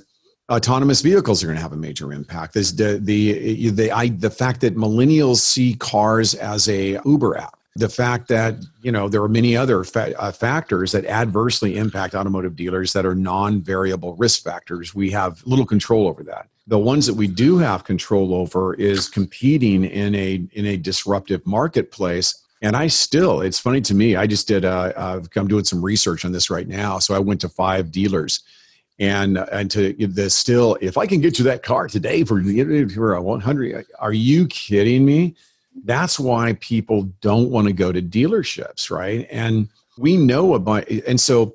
autonomous vehicles are going to have a major impact. This the the the, I, the fact that millennials see cars as a Uber app the fact that you know there are many other fa- uh, factors that adversely impact automotive dealers that are non-variable risk factors we have little control over that the ones that we do have control over is competing in a in a disruptive marketplace And I still, it's funny to me. I just did. Uh, I'm doing some research on this right now. So I went to five dealers, and and to the still, if I can get you that car today for for a 100, are you kidding me? That's why people don't want to go to dealerships, right? And we know about, and so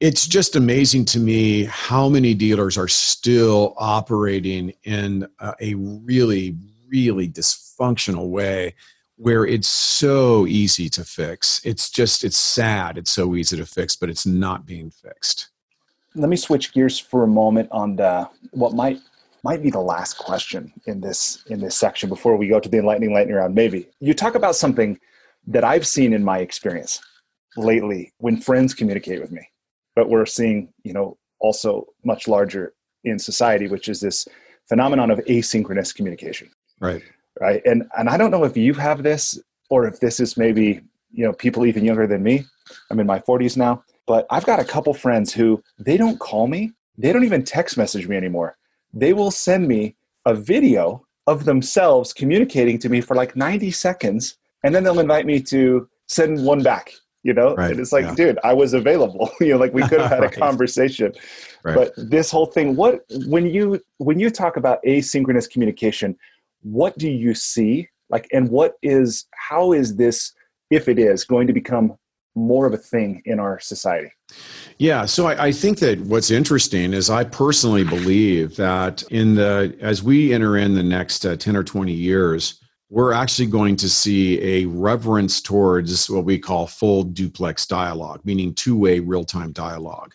it's just amazing to me how many dealers are still operating in a, really, really dysfunctional way where it's so easy to fix. It's just, it's sad. It's so easy to fix, but it's not being fixed. Let me switch gears for a moment on the, what might might be the last question in this in this section before we go to the enlightening lightning round. Maybe. You talk about something that I've seen in my experience lately when friends communicate with me, but we're seeing you know also much larger in society, which is this phenomenon of asynchronous communication. Right. Right? And and i don't know if you have this or if this is maybe you know people even younger than me. I'm in my 40s now but i've got a couple friends who they don't call me. They don't even text message me anymore they will send me a video of themselves communicating to me for like 90 seconds and then they'll invite me to send one back you know right. and it's like yeah. dude i was available you know like we could have had right. a conversation right. but this whole thing what when you when you talk about asynchronous communication what do you see like and what is how is this if it is going to become more of a thing in our society yeah so I, I, think that what's interesting is i personally believe that in the as we enter in the next uh, 10 or 20 years we're actually going to see a reverence towards what we call full duplex dialogue meaning two-way real-time dialogue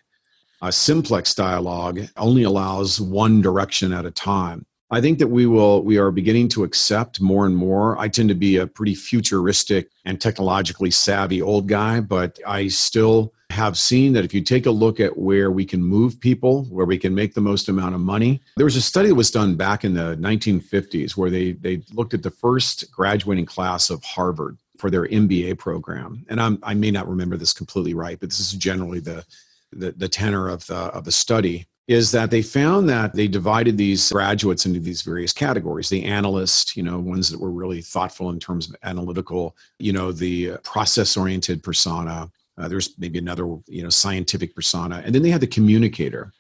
a simplex dialogue only allows one direction at a time I think that we will we are beginning to accept more and more. I tend to be a pretty futuristic and technologically savvy old guy, but I still have seen that if you take a look at where we can move people, where we can make the most amount of money. There was a study that was done back in the 1950s where they they looked at the first graduating class of Harvard for their MBA program. And I'm, I may not remember this completely right, but this is generally the the, the tenor of the of the study is that they found that they divided these graduates into these various categories the analyst you know ones that were really thoughtful in terms of analytical you know the process oriented persona uh, there's maybe another you know scientific persona. And then they had the communicator.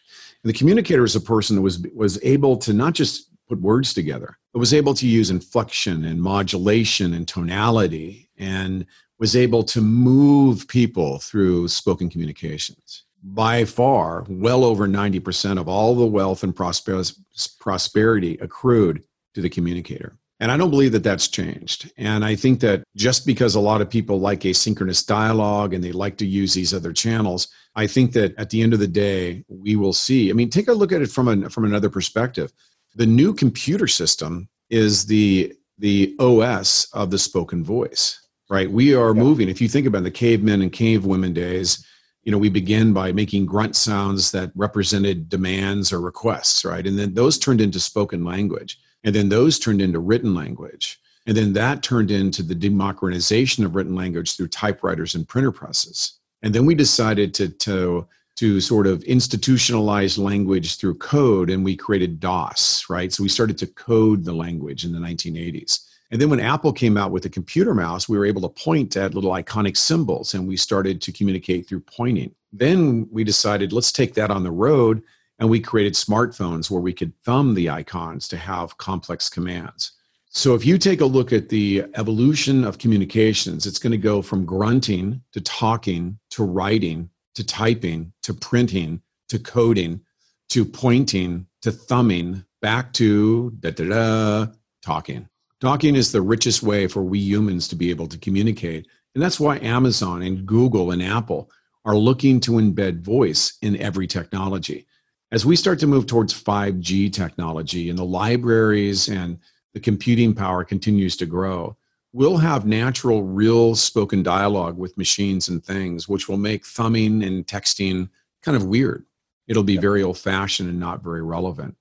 And the communicator is a person that was was able to not just put words together but was able to use inflection and modulation and tonality and was able to move people through spoken communications. By far well over 90% of all the wealth and prosperity accrued to the communicator. And I don't believe that that's changed. And I think that just because a lot of people like asynchronous dialogue and they like to use these other channels, I think that at the end of the day, we will see. I mean, take a look at it from, a, from another perspective. The new computer system is the, the OS of the spoken voice, right? We are yeah. moving. If you think about the cavemen and cavewomen days, you know we begin by making grunt sounds that represented demands or requests right and then those turned into spoken language and then those turned into written language. And then that turned into the democratization of written language through typewriters and printer presses. And then we decided to to to sort of institutionalize language through code and we created dos right? So we started to code the language in the 1980s and then when Apple came out with the computer mouse, we were able to point at little iconic symbols and we started to communicate through pointing. Then we decided let's take that on the road and we created smartphones where we could thumb the icons to have complex commands. So if you take a look at the evolution of communications, it's going to go from grunting to talking to writing to typing to printing to coding to pointing to thumbing back to da da da talking. Talking is the richest way for we humans to be able to communicate. And that's why Amazon and Google and Apple are looking to embed voice in every technology. As we start to move towards 5G technology and the libraries and the computing power continues to grow, we'll have natural, real spoken dialogue with machines and things, which will make thumbing and texting kind of weird. It'll be very old fashioned and not very relevant.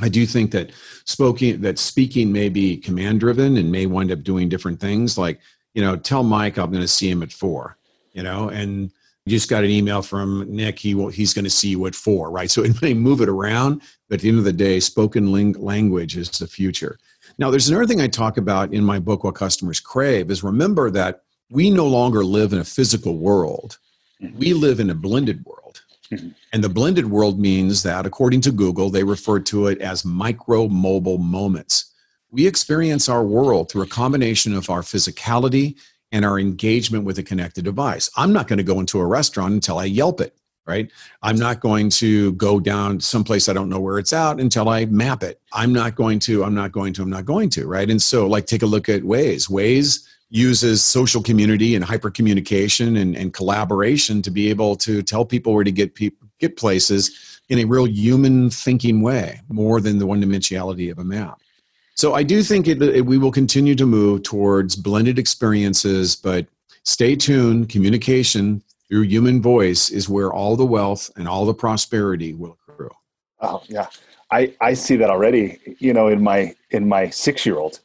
I do think that speaking that speaking may be command driven and may wind up doing different things. Like, you know, tell Mike I'm going to see him at four. You know, and just got an email from Nick. He will, he's going to see you at four, right? So it may move it around, but at the end of the day, spoken ling- language is the future. Now, there's another thing I talk about in my book, What Customers Crave, is remember that we no longer live in a physical world. Mm-hmm. We live in a blended world. Mm-hmm. And the blended world means that, according to Google, they refer to it as micro mobile moments. We experience our world through a combination of our physicality and our engagement with a connected device. I'm not going to go into a restaurant until I Yelp it, right? I'm not going to go down someplace I don't know where it's out until I map it. I'm not going to, I'm not going to, I'm not going to, right? And so, like, take a look at Waze. Waze uses social community and hyper communication and, and collaboration to be able to tell people where to get people get places in a real human thinking way more than the one dimensionality of a map so i do think it, it, we will continue to move towards blended experiences but stay tuned. Communication through human voice is where all the wealth and all the prosperity will accrue. Oh yeah. I i see that already you know in my in my six year old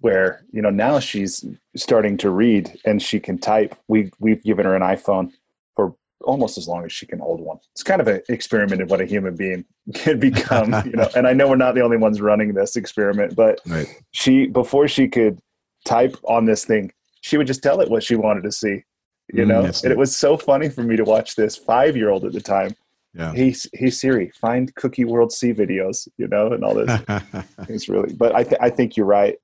where you know now she's starting to read and she can type. We we've given her an iPhone almost as long as she can hold one. It's kind of an experiment in what a human being can become, you know. And I know we're not the only ones running this experiment, but right. she before she could type on this thing, she would just tell it what she wanted to see, you mm, know. and it was so funny for me to watch this five year old at the time. Yeah. Hey, hey Siri, find Cookie World C videos, you know, and all this. it's really, but I, th- I think you're right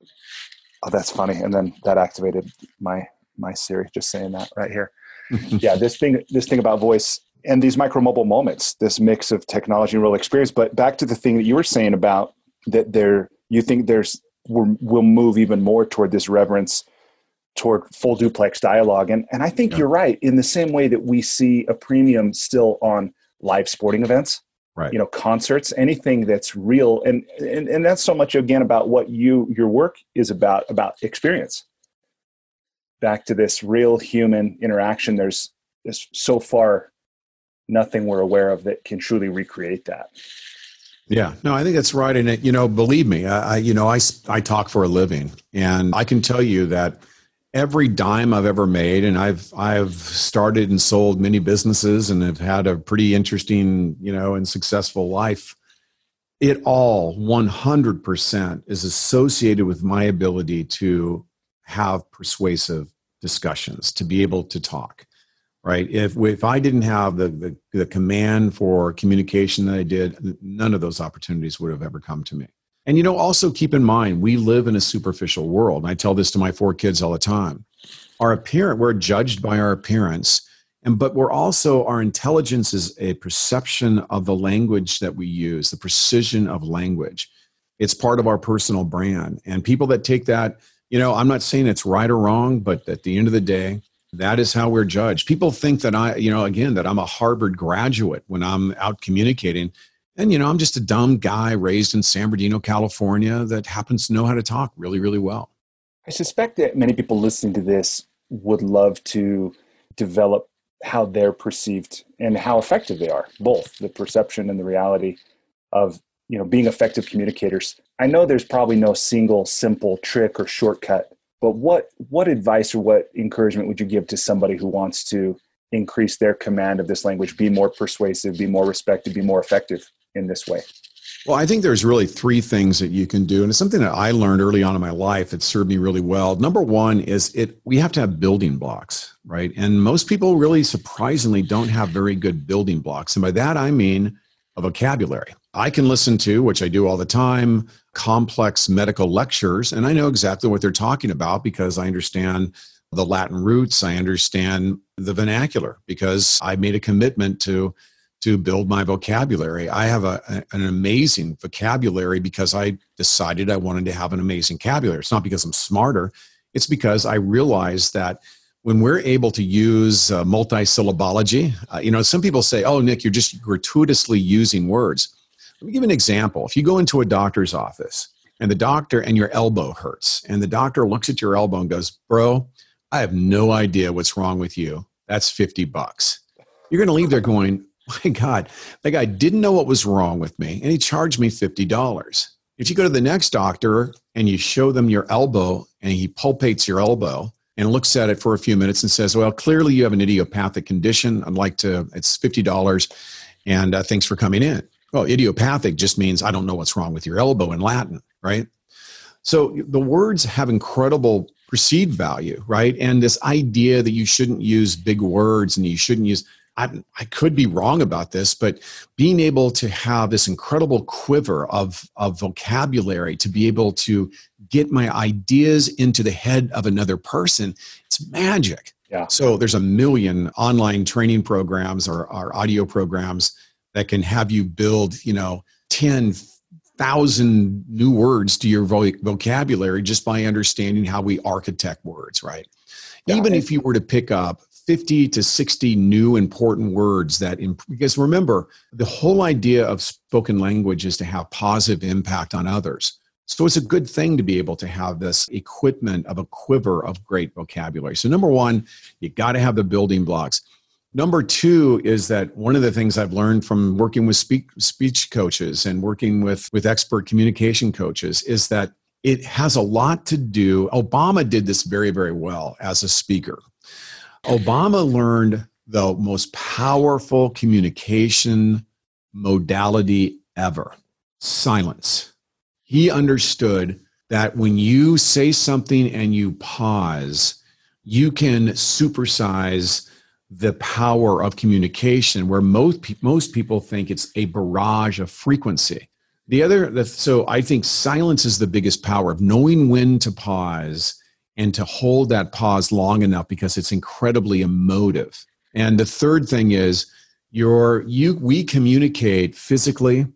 oh, that's funny. And then that activated my my Siri just saying that right here. yeah, this thing this thing about voice and these micro mobile moments, this mix of technology and real experience. But back to the thing that you were saying about that there, you think there's we'll, we'll move even more toward this reverence toward full duplex dialogue. And and I think yeah. you're right. In the same way that we see a premium still on live sporting events, right you know concerts anything that's real and, and and that's so much again about what you your work is about about experience back to this real human interaction there's there's so far nothing we're aware of that can truly recreate that yeah, no, I think that's right. And it, you know, believe me, I, you know, I, I talk for a living and I can tell you that every dime I've ever made, and I've I've started and sold many businesses and have had a pretty interesting, you know, and successful life. It all 100% is associated with my ability to have persuasive discussions, to be able to talk. Right. If if I didn't have the, the the command for communication that I did, none of those opportunities would have ever come to me. And you know, also keep in mind, we live in a superficial world. And I tell this to my four kids all the time. Our appearance, we're judged by our appearance, and but we're also our intelligence is a perception of the language that we use, the precision of language. It's part of our personal brand. And people that take that, you know, I'm not saying it's right or wrong, but at the end of the day, that is how we're judged. People think that I, you know, again, that I'm a Harvard graduate when I'm out communicating. And, you know, I'm just a dumb guy raised in San Bernardino, California that happens to know how to talk really, really well. I suspect that many people listening to this would love to develop how they're perceived and how effective they are, both the perception and the reality of you know being effective communicators. I know there's probably no single simple trick or shortcut, but what what advice or what encouragement would you give to somebody who wants to increase their command of this language, be more persuasive, be more respected, be more effective? in this way? Well, I think there's really three things that you can do, and it's something that I learned early on in my life. It served me really well. Number one is it we have to have building blocks, right? And most people really surprisingly don't have very good building blocks, and by that I mean a vocabulary. I can listen to, which I do all the time, complex medical lectures, and I know exactly what they're talking about because I understand the Latin roots. I understand the vernacular because I made a commitment to to build my vocabulary. I have a, an amazing vocabulary because I decided I wanted to have an amazing vocabulary. It's not because I'm smarter, it's because I realized that when we're able to use uh, multisyllabology, uh, you know, some people say, oh, Nick, you're just gratuitously using words. Let me give an example. If you go into a doctor's office and the doctor and your elbow hurts, and the doctor looks at your elbow and goes, bro, I have no idea what's wrong with you. That's 50 bucks. You're going to leave there going, my God, that guy didn't know what was wrong with me and he charged me $50. If you go to the next doctor and you show them your elbow and he palpates your elbow and looks at it for a few minutes and says, Well, clearly you have an idiopathic condition. I'd like to, it's $50 and uh, thanks for coming in. Well, idiopathic just means I don't know what's wrong with your elbow in Latin, right? So the words have incredible perceived value, right? And this idea that you shouldn't use big words and you shouldn't use I, I could be wrong about this, but being able to have this incredible quiver of, of vocabulary to be able to get my ideas into the head of another person, it's magic. Yeah. So there's a million online training programs or, or audio programs that can have you build, you know, 10,000 new words to your vocabulary just by understanding how we architect words, right? Yeah. Even if you were to pick up 50 to 60 new important words that because remember the whole idea of spoken language is to have positive impact on others so it's a good thing to be able to have this equipment of a quiver of great vocabulary so number one you got to have the building blocks number two is that one of the things i've learned from working with speak, speech coaches and working with with expert communication coaches is that it has a lot to do obama did this very very well as a speaker Obama learned the most powerful communication modality ever silence. He understood that when you say something and you pause, you can supersize the power of communication where most, most people think it's a barrage of frequency. The other, the, so I think silence is the biggest power of knowing when to pause and to hold that pause long enough because it's incredibly emotive. And the third thing is your you we communicate physically.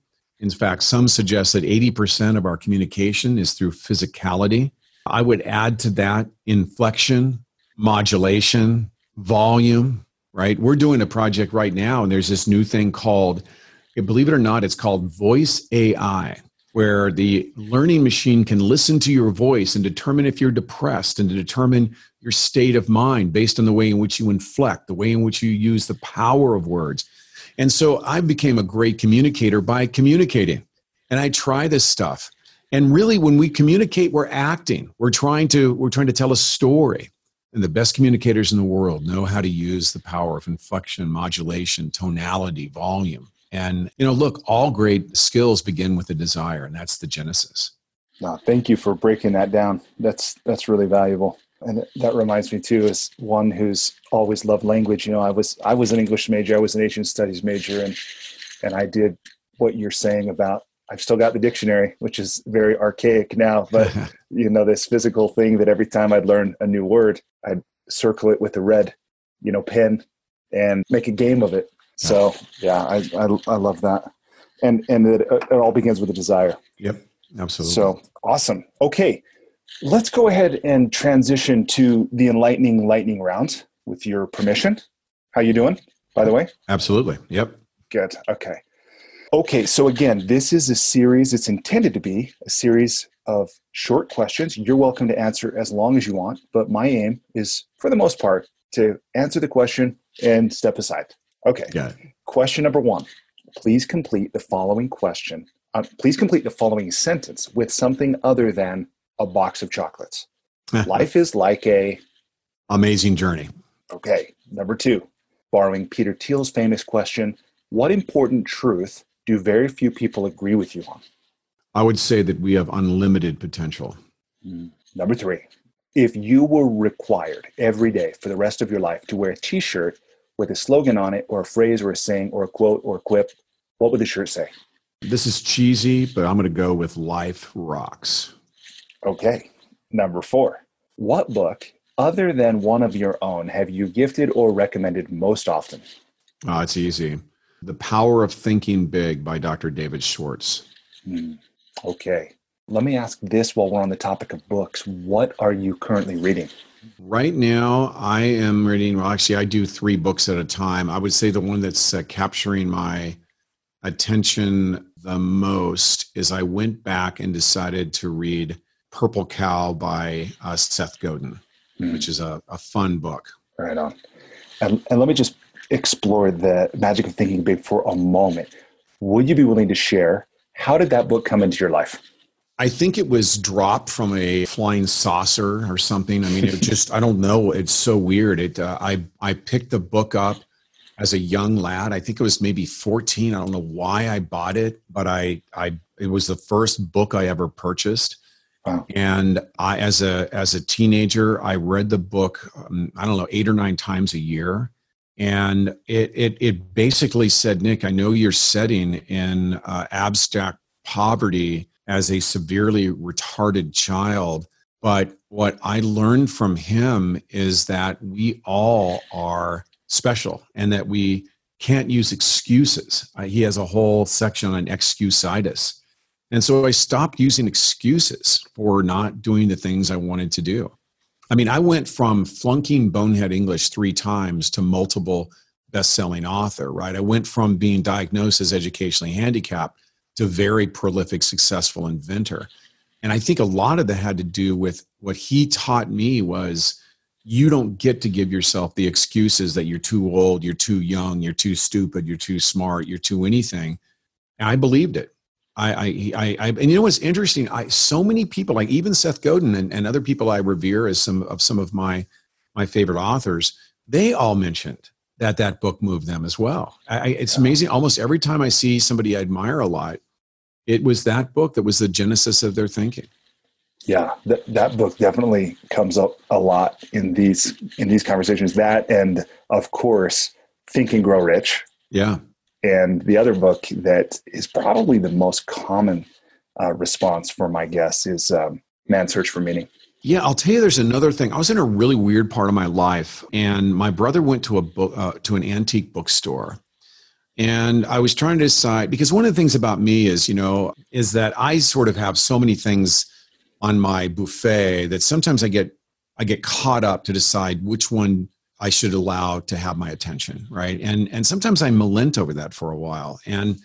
In fact, some suggest that 80% of our communication is through physicality. I would add to that inflection, modulation, volume, right? We're doing a project right now, and there's this new thing called, believe it or not, it's called Voice AI where the learning machine can listen to your voice and determine if you're depressed and to determine your state of mind based on the way in which you inflect, the way in which you use the power of words. And so I became a great communicator by communicating. And I try this stuff. And really when we communicate, we're acting. We're trying to we're trying to tell a story. And the best communicators in the world know how to use the power of inflection, modulation, tonality, volume. And, you know, look, all great skills begin with a desire, and that's the genesis. No, thank you for breaking that down. That's that's really valuable. And that reminds me too, as one who's always loved language. You know, I was I was an English major, I was an Asian studies major, and and I did what you're saying about I've still got the dictionary, which is very archaic now, but you know, this physical thing that every time I'd learn a new word, I'd circle it with a red, you know, pen and make a game of it. So yeah, I, I, I love that. And, and it, it all begins with a desire. Yep. Absolutely. So awesome. Okay. Let's go ahead and transition to the enlightening lightning round with your permission. How you doing, by the way? Absolutely. Yep. Good. Okay. Okay, so again, this is a series, it's intended to be a series of short questions. You're welcome to answer as long as you want, but my aim is, for the most part, to answer the question and step aside. Okay. Got it. Question number one. Please complete the following question. Uh, please complete the following sentence with something other than a box of chocolates. Life is like a amazing journey. Okay. Number two, borrowing Peter Thiel's famous question, what important truth do very few people agree with you on? I would say that we have unlimited potential. Mm. Number three, if you were required every day for the rest of your life to wear a t shirt with a slogan on it or a phrase or a saying or a quote or a quip, what would the shirt say? This is cheesy, but I'm going to go with Life Rocks. Okay. Number four. What book, other than one of your own, have you gifted or recommended most often? Oh, it's easy. The Power of Thinking Big by Dr. David Schwartz. Hmm. Okay. Let me ask this while we're on the topic of books. What are you currently reading? Right now, I am reading. Well, actually, I do three books at a time. I would say the one that's uh, capturing my attention the most is I went back and decided to read Purple Cow by uh, Seth Godin, mm. which is a, a, fun book. Right on. And, and let me just explore the magic of thinking big for a moment. Would you be willing to share how did that book come into your life? I think it was dropped from a flying saucer or something. I mean, it just, I don't know. It's so weird. It, uh, I, I picked the book up as a young lad. I think it was maybe 14. I don't know why I bought it, but I, I, it was the first book I ever purchased. Wow. And I, as a as a teenager, I read the book. Um, I don't know eight or nine times a year, and it it, it basically said, Nick, I know you're setting in uh, abstract poverty as a severely retarded child, but what I learned from him is that we all are special, and that we can't use excuses. Uh, he has a whole section on excusitis and so I stopped using excuses for not doing the things I wanted to do. I mean, I went from flunking bonehead English three times to multiple best-selling author, right? I went from being diagnosed as educationally handicapped to very prolific, successful inventor. And I think a lot of that had to do with what he taught me was you don't get to give yourself the excuses that you're too old, you're too young, you're too stupid, you're too smart, you're too anything. And I believed it. I, I, I, I, and you know what's interesting? I so many people, like even Seth Godin and, and other people I revere as some of some of my my favorite authors, they all mentioned that that book moved them as well. I, it's yeah. amazing. Almost every time I see somebody I admire a lot, it was that book that was the genesis of their thinking. Yeah, that that book definitely comes up a lot in these in these conversations. That and of course, Think and Grow Rich. Yeah, and the other book that is probably the most common uh, response for my guests is um, Man's Search for Meaning. Yeah, I'll tell you. There's another thing. I was in a really weird part of my life, and my brother went to a book uh, to an antique bookstore, and I was trying to decide because one of the things about me is, you know, is that I sort of have so many things on my buffet that sometimes I get I get caught up to decide which one I should allow to have my attention, right? And and sometimes I malent over that for a while, and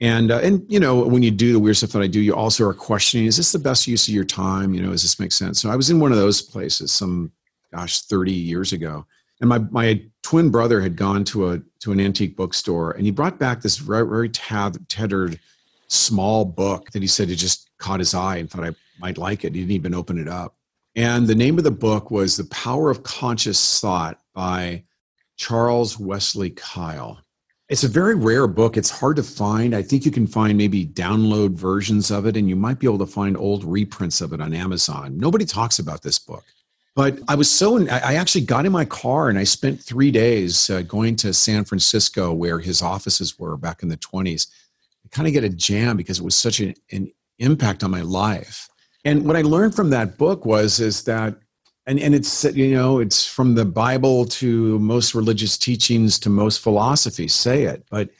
and uh, and you know when you do the weird stuff that I do, you also are questioning: Is this the best use of your time? You know, does this make sense? So I was in one of those places some, gosh, thirty years ago, and my my twin brother had gone to a to an antique bookstore, and he brought back this very very tattered small book that he said it just caught his eye and thought I might like it. He didn't even open it up. And the name of the book was The Power of Conscious Thought by Charles Wesley Kyle. It's a very rare book. It's hard to find. I think you can find maybe download versions of it, and you might be able to find old reprints of it on Amazon. Nobody talks about this book. But I was so, I actually got in my car and I spent three days uh, going to San Francisco where his offices were back in the 20s. I kind of get a jam because it was such an, an impact on my life. And what I learned from that book was is that and and it's you know it's from the bible to most religious teachings to most philosophies say it. But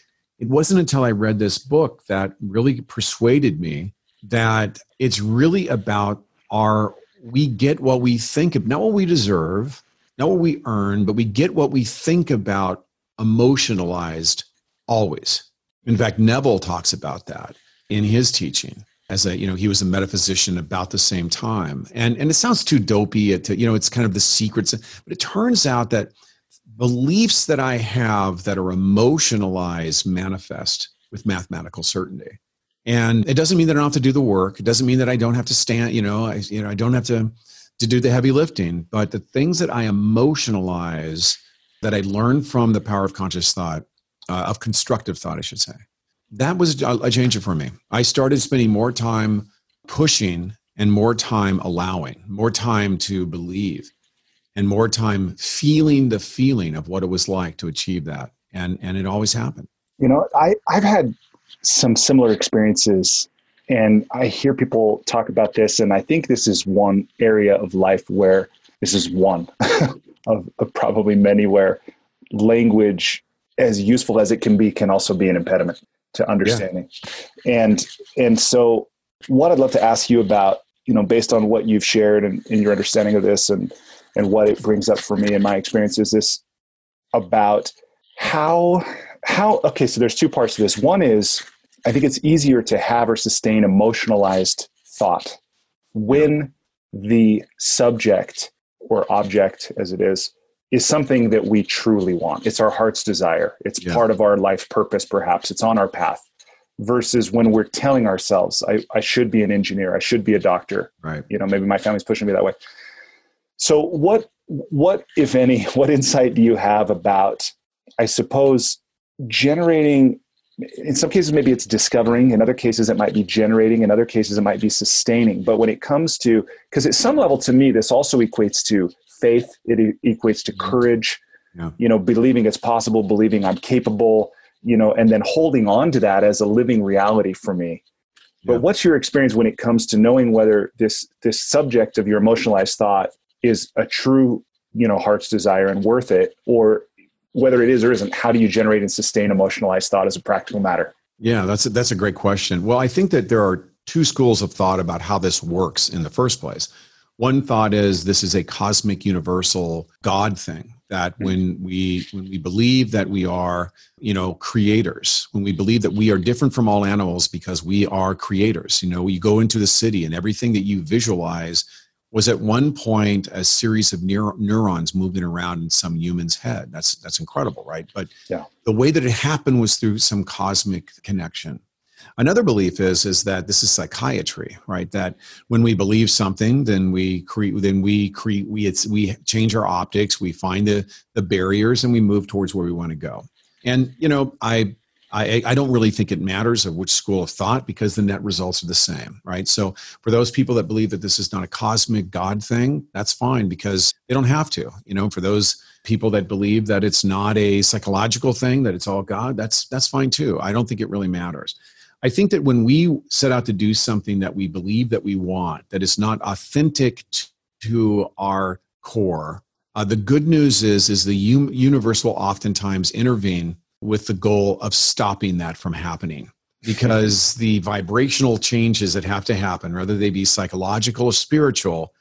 it wasn't until i read this book that really persuaded me that it's really about our we get what we think of not what we deserve not what we earn but we get what we think about emotionalized always. In fact neville talks about that in his teaching as a you know he was a metaphysician about the same time. And and it sounds too dopey to you know it's kind of the secrets but it turns out that beliefs that i have that are emotionalized manifest with mathematical certainty. And it doesn't mean that i don't have to do the work. It doesn't mean that i don't have to stand you know i you know i don't have to to do the heavy lifting. But the things that i emotionalize that i learn from the power of conscious thought uh, of constructive thought i should say that was a change for me. I started spending more time pushing and more time allowing, more time to believe, and more time feeling the feeling of what it was like to achieve that. And and it always happened. You know, I, I've had some similar experiences and I hear people talk about this, and I think this is one area of life where this is one of, of probably many where language, as useful as it can be, can also be an impediment to understanding. Yeah. And and so what I'd love to ask you about, you know, based on what you've shared and, and your understanding of this and and what it brings up for me in my experience is this about how how okay, so there's two parts to this. One is I think it's easier to have or sustain emotionalized thought when the subject or object as it is is something that we truly want. It's our heart's desire. It's yeah. part of our life purpose, perhaps. It's on our path. Versus when we're telling ourselves, I, I should be an engineer, I should be a doctor. Right. You know, maybe my family's pushing me that way. So what what, if any, what insight do you have about, I suppose, generating in some cases maybe it's discovering in other cases it might be generating in other cases it might be sustaining but when it comes to because at some level to me this also equates to faith it equates to courage yeah. you know believing it's possible believing i'm capable you know and then holding on to that as a living reality for me. But yeah. what's your experience when it comes to knowing whether this this subject of your emotionalized thought is a true you know heart's desire and worth it or whether it is or isn't how do you generate and sustain emotionalized thought as a practical matter? Yeah that's a, that's a great question. Well i think that there are two schools of thought about how this works in the first place one thought is this is a cosmic universal god thing that hmm. when we when we believe that we are you know creators when we believe that we are different from all animals because we are creators you know you go into the city and everything that you visualize was at one point a series of neur- neurons moving around in some human's head. That's that's incredible, right? But yeah. the way that it happened was through some cosmic connection. Another belief is is that this is psychiatry, right? That when we believe something, then we create, then we create, we it's, we change our optics, we find the the barriers, and we move towards where we want to go. And you know, I I, I, don't really think it matters of which school of thought because the net results are the same, right? So for those people that believe that this is not a cosmic God thing, that's fine because they don't have to. You know, for those people that believe that it's not a psychological thing, that it's all God, that's that's fine too. I don't think it really matters. I think that when we set out to do something that we believe that we want, that is not authentic to our core, uh, the good news is is the universe will oftentimes intervene with the goal of stopping that from happening. Because the vibrational changes that have to happen whether they be psychological or spiritual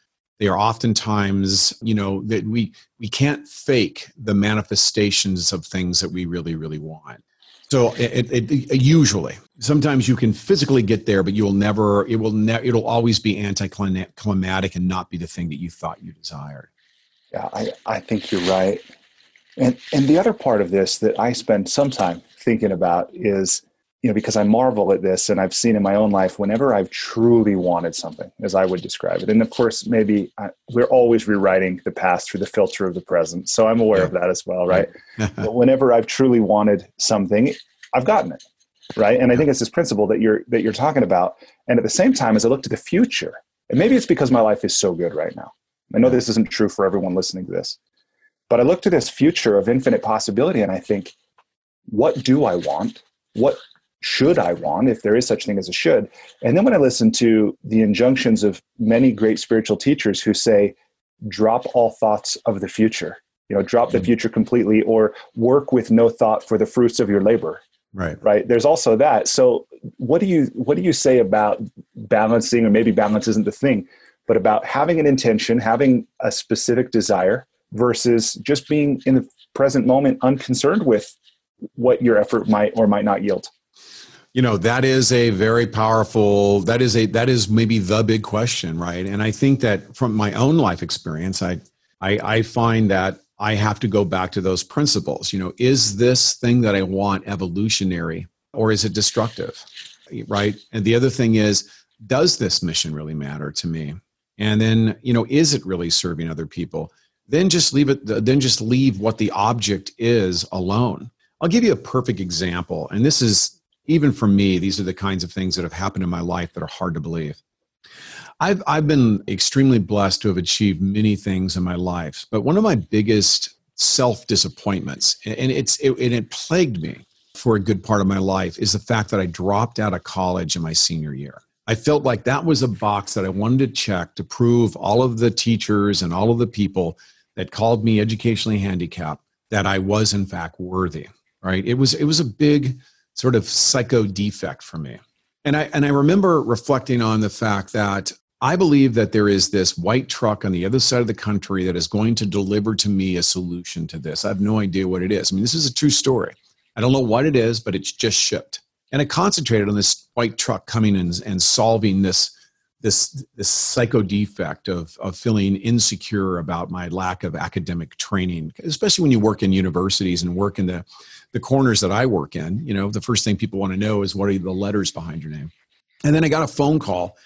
they are oftentimes you know that we we can't fake the manifestations of things that we really really want. So it, it, it, usually sometimes you can physically get there but you'll never it will never it'll always be anticlimactic and not be the thing that you thought you desired yeah i i think you're right and and the other part of this that I spend some time thinking about is, you know, because I marvel at this and I've seen in my own life whenever I've truly wanted something, as I would describe it. And of course, maybe I, we're always rewriting the past through the filter of the present. So I'm aware yeah. of that as well, right? but whenever I've truly wanted something, I've gotten it. Right. And I think it's this principle that you're that you're talking about. And at the same time, as I look to the future, and maybe it's because my life is so good right now. I know this isn't true for everyone listening to this, but I look to this future of infinite possibility and I think, what do I want? What should I want, if there is such thing as a should? And then when I listen to the injunctions of many great spiritual teachers who say, drop all thoughts of the future, you know, drop the mm. future completely or work with no thought for the fruits of your labor. Right. Right. There's also that. So what do you what do you say about balancing, or maybe balance isn't the thing, but about having an intention, having a specific desire, versus just being in the present moment unconcerned with what your effort might or might not yield you know that is a very powerful that is a that is maybe the big question right and i think that from my own life experience i i, I find that i have to go back to those principles. You know is this thing that i want evolutionary or is it destructive? Right? And the other thing is does this mission really matter to me? And then you know is it really serving other people? Then just leave it then just leave what the object is alone. I'll give you a perfect example and this is even for me these are the kinds of things that have happened in my life that are hard to believe i've i've been extremely blessed to have achieved many things in my life but one of my biggest self disappointments and it's it, and it plagued me for a good part of my life is the fact that i dropped out of college in my senior year I felt like that was a box that I wanted to check to prove all of the teachers and all of the people that called me educationally handicapped that I was in fact worthy. Right? It was it was a big sort of psycho defect for me. And I and I remember reflecting on the fact that I believe that there is this white truck on the other side of the country that is going to deliver to me a solution to this. I have no idea what it is. I mean, this is a true story. I don't know what it is, but it's just shipped. And I concentrated on this white truck coming and, and solving this this this psycho defect of of feeling insecure about my lack of academic training especially when you work in universities and work in the the corners that I work in you know the first thing people want to know is what are the letters behind your name and then I got a phone call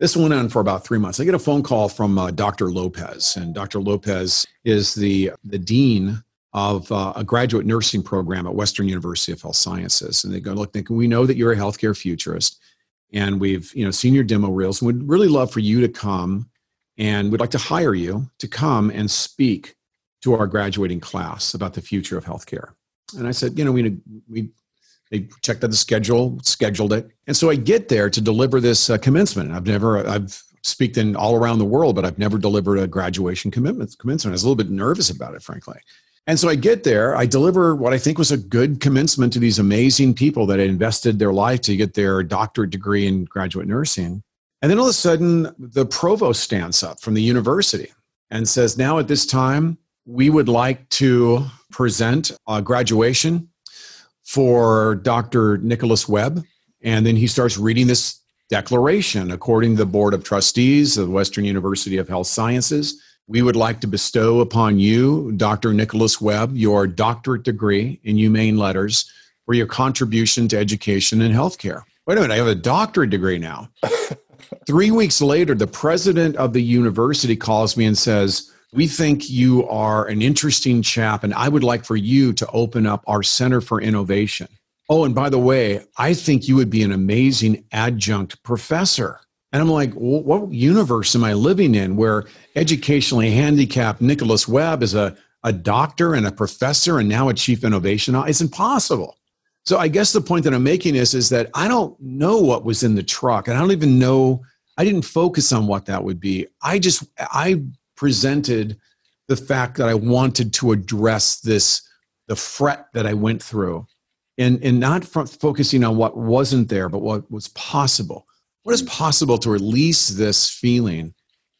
this went on for about three months I get a phone call from uh, Dr. Lopez and Dr. Lopez is the the dean of uh, a graduate nursing program at Western University of Health Sciences. And they go, look, Nick, we know that you're a healthcare futurist and we've you know seen your demo reels and would really love for you to come and we'd like to hire you to come and speak to our graduating class about the future of healthcare. And I said, you know, we, we they checked out the schedule, scheduled it. And so I get there to deliver this uh, commencement. I've never, I've speaking all around the world, but I've never delivered a graduation commitment, commencement. I was a little bit nervous about it, frankly. And so I get there, I deliver what I think was a good commencement to these amazing people that had invested their life to get their doctorate degree in graduate nursing. And then all of a sudden, the provost stands up from the university and says, Now at this time, we would like to present a graduation for Dr. Nicholas Webb. And then he starts reading this declaration according to the Board of Trustees of Western University of Health Sciences. We would like to bestow upon you, Dr. Nicholas Webb, your doctorate degree in humane letters for your contribution to education and healthcare. Wait a minute, I have a doctorate degree now. Three weeks later, the president of the university calls me and says, we think you are an interesting chap, and I would like for you to open up our Center for Innovation. Oh, and by the way, I think you would be an amazing adjunct professor. And I'm like, what universe am I living in where educationally handicapped Nicholas Webb is a, a doctor and a professor and now a chief innovation? It's impossible. So I guess the point that I'm making is, is that I don't know what was in the truck and I don't even know, I didn't focus on what that would be. I just, I presented the fact that I wanted to address this, the fret that I went through, and, and not focusing on what wasn't there, but what was possible. What is possible to release this feeling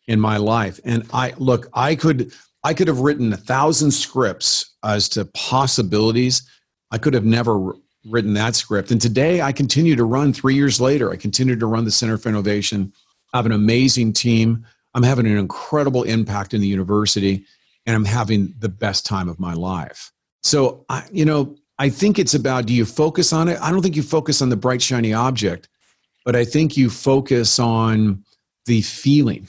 in my life? And I look, I could I could have written a thousand scripts as to possibilities. I could have never written that script. And today I continue to run three years later. I continue to run the Center for Innovation. I have an amazing team. I'm having an incredible impact in the university and I'm having the best time of my life. So, I, you know, I think it's about do you focus on it? I don't think you focus on the bright, shiny object, but I think you focus on the feeling.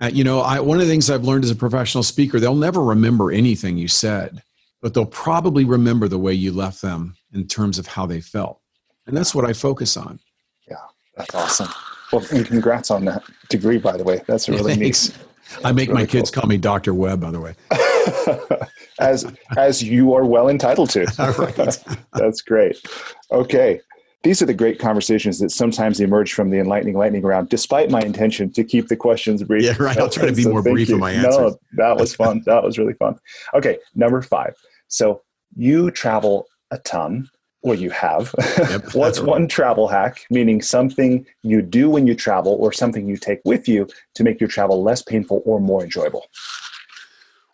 Uh, you know, I, one of the things I've learned as a professional speaker, they'll never remember anything you said, but they'll probably remember the way you left them in terms of how they felt. And that's what I focus on. Yeah, that's awesome. Well, and congrats on that degree, by the way. That's a really neat. I make really my kids cool. call me Dr. Webb, by the way. as as you are well entitled to. Right. That's great. Okay. These are the great conversations that sometimes emerge from the enlightening lightning round, despite my intention to keep the questions brief. Yeah, right. I'll try to be so more brief you. in my answers. No, that was fun. that was really fun. Okay, number five. So you travel a ton or you have. Yep, What's one travel hack, meaning something you do when you travel or something you take with you to make your travel less painful or more enjoyable?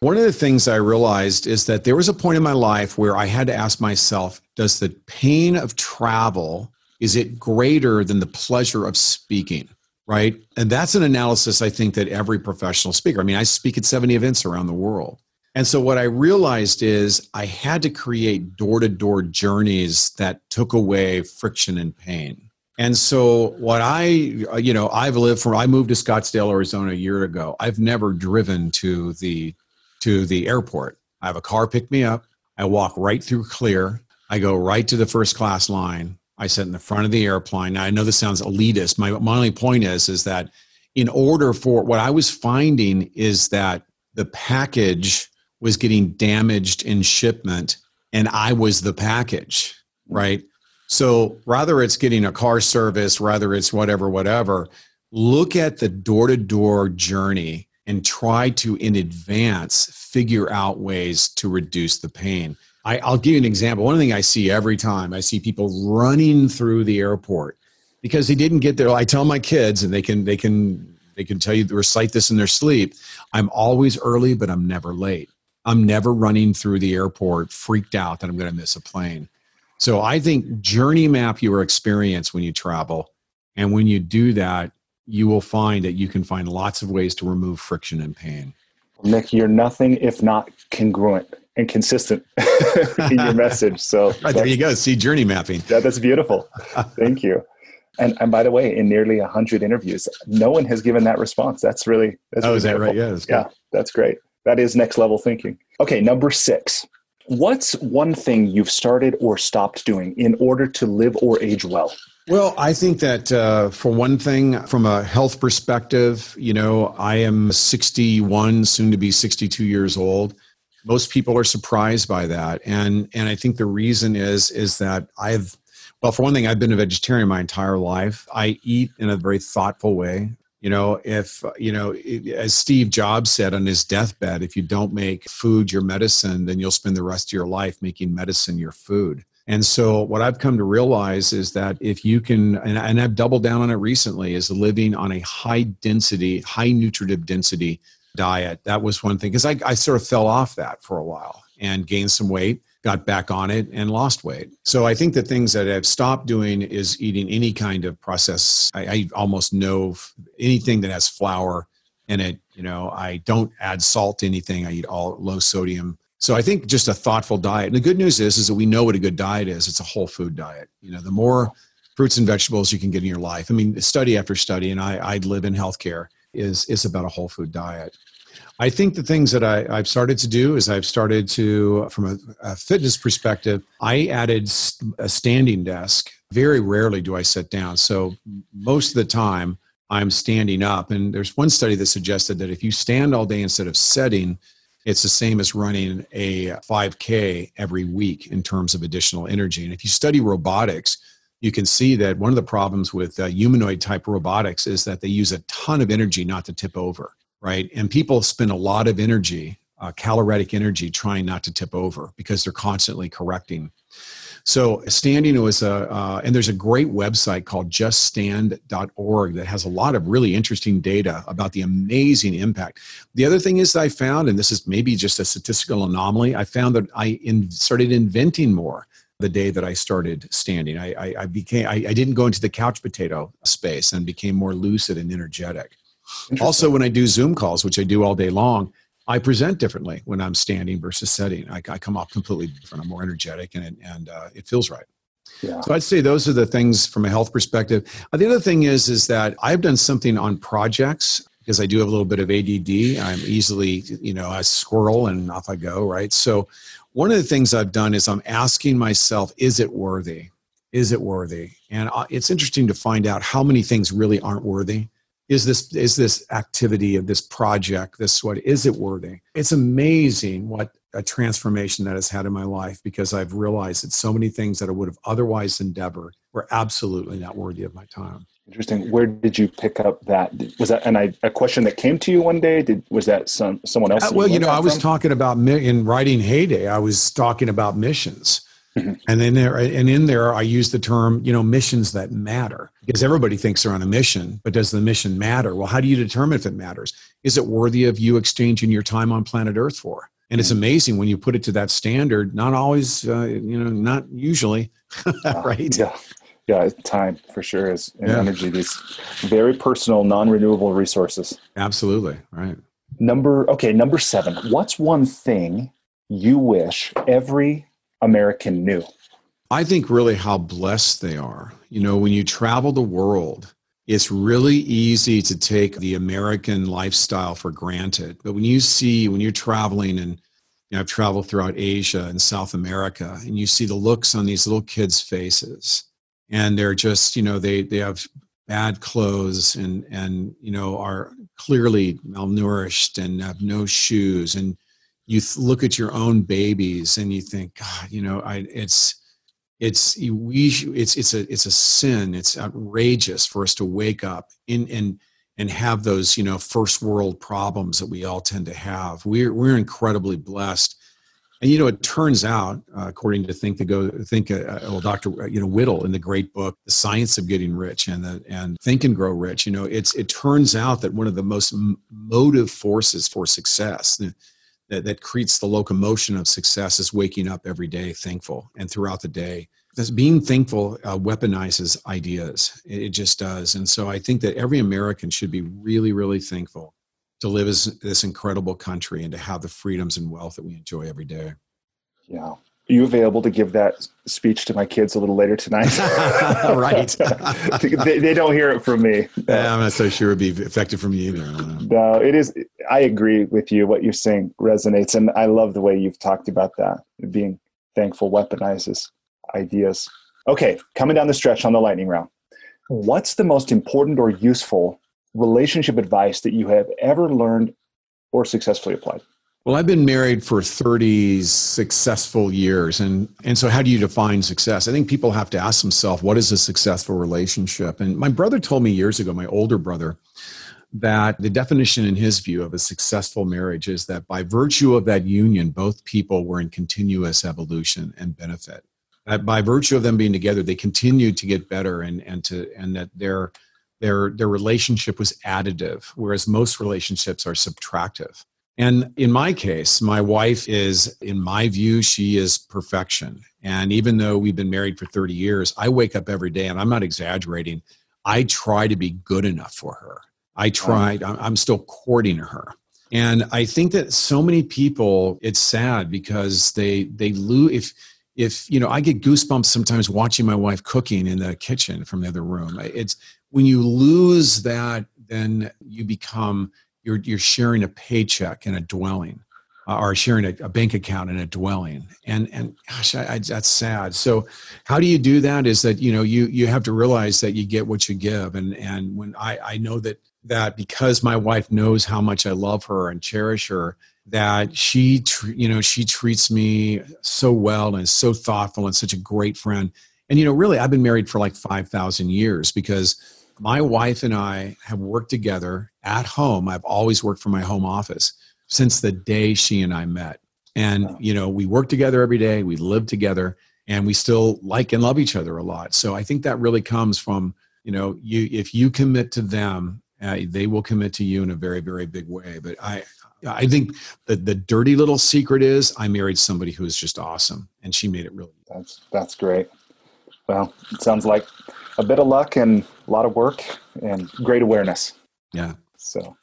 One of the things I realized is that there was a point in my life where I had to ask myself, does the pain of travel is it greater than the pleasure of speaking? Right? And that's an analysis I think that every professional speaker, I mean, I speak at 70 events around the world. And so what I realized is I had to create door to door journeys that took away friction and pain. And so what I, uh, you know, I've lived from, I moved to Scottsdale, Arizona a year ago. I've never driven to the, to the airport. I have a car pick me up. I walk right through clear. I go right to the first class line. I sit in the front of the airplane. Now I know this sounds elitist. My, my only point is, is that in order for what I was finding is that the package was getting damaged in shipment and I was the package, mm-hmm. right? So rather it's getting a car service, rather it's whatever, whatever, look at the door to door journey and try to, in advance, figure out ways to reduce the pain. I, will give you an example. One thing I see every time I see people running through the airport because they didn't get there. I tell my kids, and they can they can they can tell you recite this in their sleep. I'm always early, but I'm never late. I'm never running through the airport freaked out that I'm going to miss a plane. So I think journey map your experience when you travel. And when you do that, you will find that you can find lots of ways to remove friction and pain. Nick, you're nothing if not congruent and consistent in your message. So right, there you go. See journey mapping. That, that's beautiful. Thank you. And, and by the way, in nearly 100 interviews, no one has given that response. That's really, that's oh, really is that right? Yeah, that's yeah, that's great that is next level thinking. Okay, number six. What's one thing you've started or stopped doing in order to live or age well? Well, I think that uh, for one thing, from a health perspective, you know, I am 61, soon to be 62 years old. Most people are surprised by that, and and I think the reason is is that I've, well, for one thing, I've been a vegetarian my entire life. I eat in a very thoughtful way. You know, if you know, as Steve Jobs said on his deathbed, if you don't make food your medicine, then you'll spend the rest of your life making medicine your food. And so, what I've come to realize is that if you can, and, I've doubled down on it recently, is living on a high density, high nutritive density diet. That was one thing because I, I sort of fell off that for a while and gained some weight, got back on it, and lost weight. So I think the things that I've stopped doing is eating any kind of process. I, I almost know anything that has flour in it. You know, I don't add salt to anything. I eat all low sodium. So I think just a thoughtful diet. And the good news is, is that we know what a good diet is. It's a whole food diet. You know, the more fruits and vegetables you can get in your life. I mean, study after study, and I, I live in healthcare is is about a whole food diet. I think the things that I, have started to do is I've started to, from a, a, fitness perspective, I added a standing desk. Very rarely do I sit down. So most of the time I'm standing up. And there's one study that suggested that if you stand all day instead of sitting, it's the same as running a 5K every week in terms of additional energy. And if you study robotics, you can see that one of the problems with uh, humanoid type robotics is that they use a ton of energy not to tip over right? And people spend a lot of energy, uh, caloric energy, trying not to tip over because they're constantly correcting. So standing was a, uh, and there's a great website called juststand.org that has a lot of really interesting data about the amazing impact. The other thing is I found, and this is maybe just a statistical anomaly, I found that I in, started inventing more the day that I started standing. I, I, I became, I, I didn't go into the couch potato space and became more lucid and energetic. Also, when I do Zoom calls, which I do all day long, I present differently when I'm standing versus sitting. I, I come off completely different. I'm more energetic, and and uh, it feels right. Yeah. So I'd say those are the things from a health perspective. Uh, the other thing is is that I've done something on projects because I do have a little bit of ADD. I'm easily, you know, I squirrel and off I go, right? So one of the things I've done is I'm asking myself, is it worthy? Is it worthy? And uh, it's interesting to find out how many things really aren't worthy is this is this activity of this project this what is it worthy it's amazing what a transformation that has had in my life because i've realized that so many things that i would have otherwise endeavored were absolutely not worthy of my time. Interesting. Where did you pick up that? Was that and I, a question that came to you one day? Did was that some someone else uh, well you know i was from? talking about in writing heyday i was talking about missions Mm-hmm. And then there, and in there, I use the term, you know, missions that matter because everybody thinks they're on a mission, but does the mission matter? Well, how do you determine if it matters? Is it worthy of you exchanging your time on planet Earth for? And it's mm-hmm. amazing when you put it to that standard. Not always, uh, you know, not usually, right? Yeah, yeah. Time for sure is and yeah. energy. These very personal, non-renewable resources. Absolutely right. Number okay. Number seven. What's one thing you wish every American knew? I think really how blessed they are. You know, when you travel the world, it's really easy to take the American lifestyle for granted. But when you see, when you're traveling and you know, I've traveled throughout Asia and South America, and you see the looks on these little kids' faces, and they're just, you know, they they have bad clothes and and you know are clearly malnourished and have no shoes and you look at your own babies and you think, God, you know, I, it's, it's we it's it's a it's a sin. It's outrageous for us to wake up in and and have those you know first world problems that we all tend to have. We're we're incredibly blessed. And you know it turns out uh, according to think to go think uh, uh well dr uh, you know whittle in the great book the science of getting rich and the and think and grow rich you know it's it turns out that one of the most motive forces for success that, that creates the locomotion of success is waking up every day thankful and throughout the day. This being thankful uh, weaponizes ideas. It, it, just does. And so i think that every american should be really really thankful to live as this incredible country and to have the freedoms and wealth that we enjoy every day. Yeah you available to give that speech to my kids a little later tonight? right. they, they, don't hear it from me. Yeah, I'm not so sure it'd be effective from you either. No, it is. I agree with you. What you're saying resonates. And I love the way you've talked about that. Being thankful weaponizes ideas. Okay, coming down the stretch on the lightning round. What's the most important or useful relationship advice that you have ever learned or successfully applied? Well, I've been married for 30 successful years. And, and so, how do you define success? I think people have to ask themselves, what is a successful relationship? And my brother told me years ago, my older brother, that the definition in his view of a successful marriage is that by virtue of that union, both people were in continuous evolution and benefit. That by virtue of them being together, they continued to get better and, and to and that their their their relationship was additive, whereas most relationships are subtractive. And in my case, my wife is, in my view, she is perfection. And even though we've been married for 30 years, I wake up every day and I'm not exaggerating. I try to be good enough for her. I tried, I'm still courting her. And I think that so many people, it's sad because they, they lose, if, if, you know, I get goosebumps sometimes watching my wife cooking in the kitchen from the other room. It's when you lose that, then you become you're you're sharing a paycheck and a dwelling uh, or sharing a, a, bank account and a dwelling. And and gosh I, I, that's sad. So how do you do that is that you know you you have to realize that you get what you give. And and when i i know that that because my wife knows how much i love her and cherish her that she you know she treats me so well and is so thoughtful and such a great friend. And you know really i've been married for like 5000 years because my wife and I have worked together at home. I've always worked from my home office since the day she and I met. And, you know, we work together every day, we live together, and we still like and love each other a lot. So I think that really comes from, you know, you if you commit to them, uh, they will commit to you in a very, very big way. But I, I think the the dirty little secret is I married somebody who is just awesome, and she made it really. That's that's great. Well, it sounds like a bit of luck and a lot of work and great awareness. Yeah. So,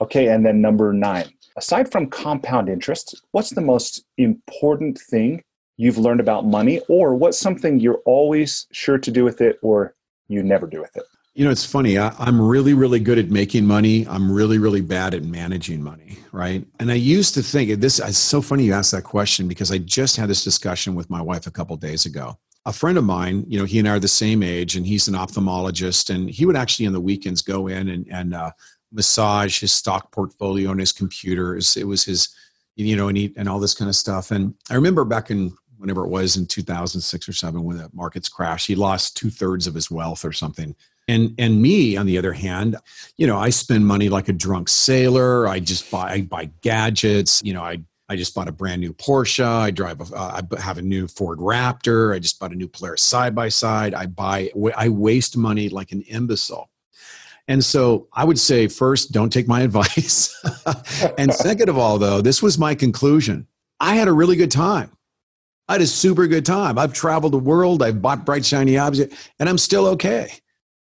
okay. And then number nine, aside from compound interest, what's the most important thing you've learned about money, or what's something you're always sure to do with it, or you never do with it? You know, it's funny. I, am really, really good at making money. I'm really, really bad at managing money, right? And I used to think this. It's so funny you asked that question because I just had this discussion with my wife a couple days ago a friend of mine, you know, he and I are the same age, and he's an ophthalmologist, and he would actually on the weekends go in and, and uh, massage his stock portfolio on his computers. It was his, you know, and he, and all this kind of stuff. And I remember back in whenever it was in 2006 or seven when the markets crashed, he lost two thirds of his wealth or something. And and me, on the other hand, you know, I spend money like a drunk sailor. I just buy I buy gadgets. You know, I I just bought a brand new Porsche. I drive. A, uh, I have a new Ford Raptor. I just bought a new Polaris side by side. I buy. I waste money like an imbecile. And so I would say first, don't take my advice. and second of all, though, this was my conclusion. I had a really good time. I had a super good time. I've traveled the world. I've bought bright shiny objects, and I'm still okay.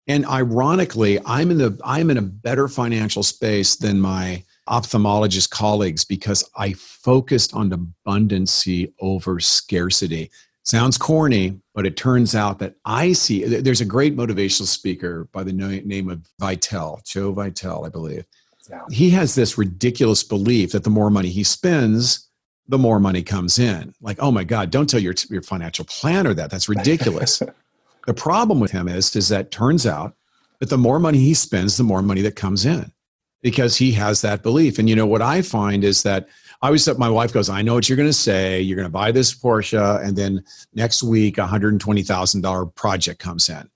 And ironically, I'm in the I'm in a better financial space than my ophthalmologist colleagues because I focused on abundancy over scarcity. Sounds corny, but it turns out that I see there's a great motivational speaker by the name of Vitel, Joe Vitel, I believe. Yeah. He has this ridiculous belief that the more money he spends, the more money comes in. Like, oh my God, don't tell your, your financial planner that. That's ridiculous. the problem with him is, is that turns out that the more money he spends, the more money that comes in because he has that belief. And you know what I find is that I always my wife goes, I know what you're going to say. You're going to buy this Porsche, and then next week, a hundred and twenty thousand dollar project comes in.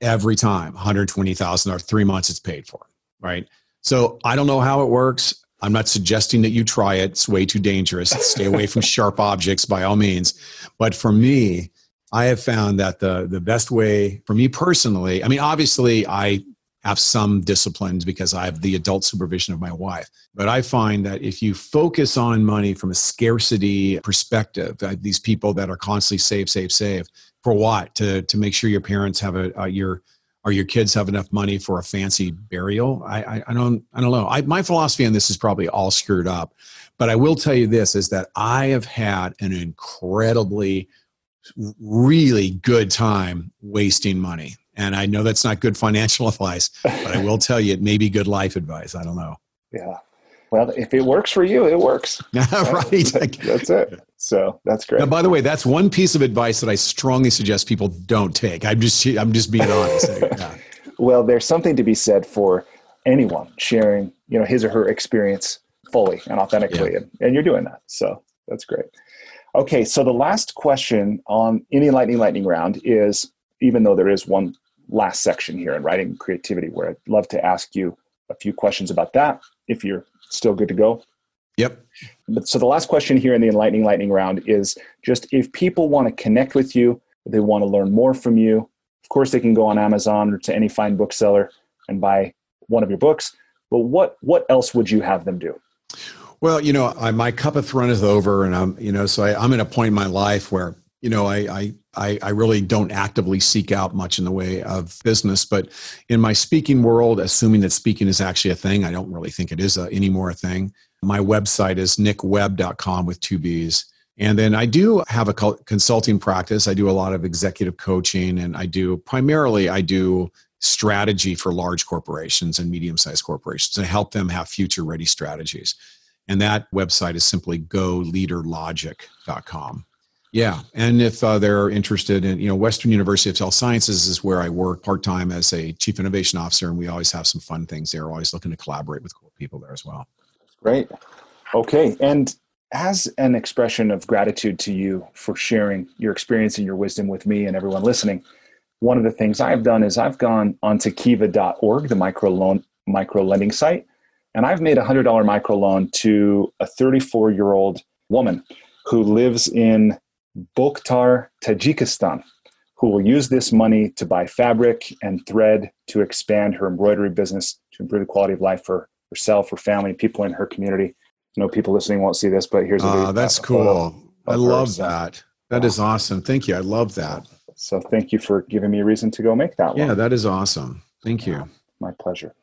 Every time, one hundred twenty thousand dollars, three months it's paid for, right? So I don't know how it works. I'm not suggesting that you try it. It's way too dangerous. Stay away from sharp objects by all means. But for me, I have found that the the best way for me personally, I mean, obviously I have some disciplines because I have the adult supervision of my wife. But I find that if you focus on money from a scarcity perspective, these people that are constantly save, save, save, for what? To to make sure your parents have a uh, your or your kids have enough money for a fancy burial. I I, I don't I don't know. I, my philosophy on this is probably all screwed up, but I will tell you this: is that I have had an incredibly really good time wasting money and I know that's not good financial advice, but I will tell you it may be good life advice. I don't know. Yeah. Well, if it works for you, it works. right. that's it. So that's great. Now, by the way, that's one piece of advice that I strongly suggest people don't take. I'm just, I'm just being honest. Yeah. well, there's something to be said for anyone sharing, you know, his or her experience fully and authentically, yeah. and, and you're doing that. So that's great. Okay, so the last question on any lightning lightning round is, even though there is one last section here in writing creativity, where I'd love to ask you a few questions about that, if you're still good to go. Yep. But so the last question here in the enlightening lightning round is just if people want to connect with you, they want to learn more from you. Of course, they can go on Amazon or to any fine bookseller and buy one of your books. But what what else would you have them do? Well, you know, I, my cup of runneth over, and I'm, you know, so I, I'm in a point in my life where, you know, I, I, I really don't actively seek out much in the way of business. But in my speaking world, assuming that speaking is actually a thing, I don't really think it is a, anymore a thing. My website is nickwebb.com with two B's. And then I do have a consulting practice. I do a lot of executive coaching, and I do primarily I do strategy for large corporations and medium-sized corporations to help them have future-ready strategies. And that website is simply goleaderlogic.com. Yeah, and if uh, they're interested in, you know, Western University of Health Sciences is where I work part time as a chief innovation officer, and we always have some fun things there. always looking to collaborate with cool people there as well. Great. Okay, and as an expression of gratitude to you for sharing your experience and your wisdom with me and everyone listening, one of the things I've done is I've gone onto kiva.org, the micro loan micro lending site, and I've made a $100 microloan to a 34 year old woman who lives in Bokhtar, Tajikistan, who will use this money to buy fabric and thread to expand her embroidery business to improve the quality of life for herself, her family, people in her community. You know, people listening won't see this, but here's a uh, that's cool. I love that. That is awesome. Thank you. I love that. So thank you for giving me a reason to go make that one. Yeah, that is awesome. Thank you. My pleasure.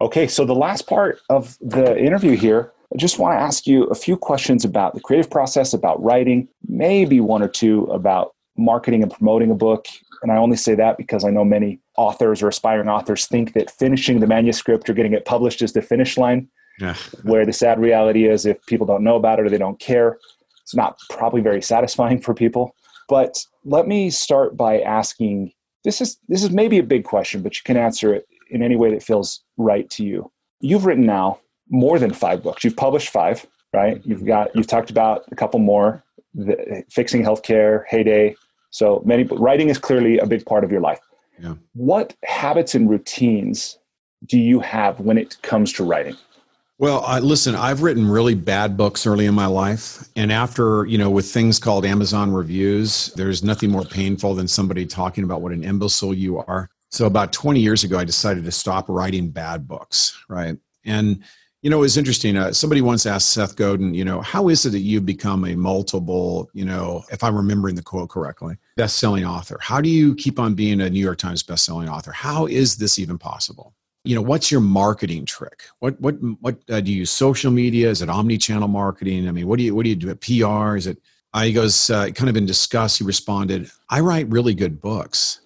Okay, so the last part of the interview here, I just want to ask you a few questions about the creative process, about writing, maybe one or two about marketing and promoting a book. And I only say that because I know many authors or aspiring authors think that finishing the manuscript or getting it published is the finish line. Yeah. where the sad reality is if people don't know about it or they don't care, it's not probably very satisfying for people. But let me start by asking this is this is maybe a big question, but you can answer it in any way that feels right to you. You've written now more than five books. You've published five, right? You've mm-hmm. got you've talked about a couple more, the, fixing healthcare, heyday. So many writing is clearly a big part of your life. Yeah. What habits and routines do you have when it comes to writing? Well, I, listen, I've written really bad books early in my life. And after, you know, with things called Amazon reviews, there's nothing more painful than somebody talking about what an imbecile you are. So about 20 years ago, I decided to stop writing bad books, right? And you know, it was interesting. Uh, somebody once asked Seth Godin, you know, how is it that you've become a multiple, you know, if I'm remembering the quote correctly, best-selling author? How do you keep on being a New York Times best-selling author? How is this even possible? You know, what's your marketing trick? What what what uh, do you use? Social media? Is it omni-channel marketing? I mean, what do you what do you do at PR? Is it? Uh, he goes, uh, kind of in disgust. He responded, "I write really good books,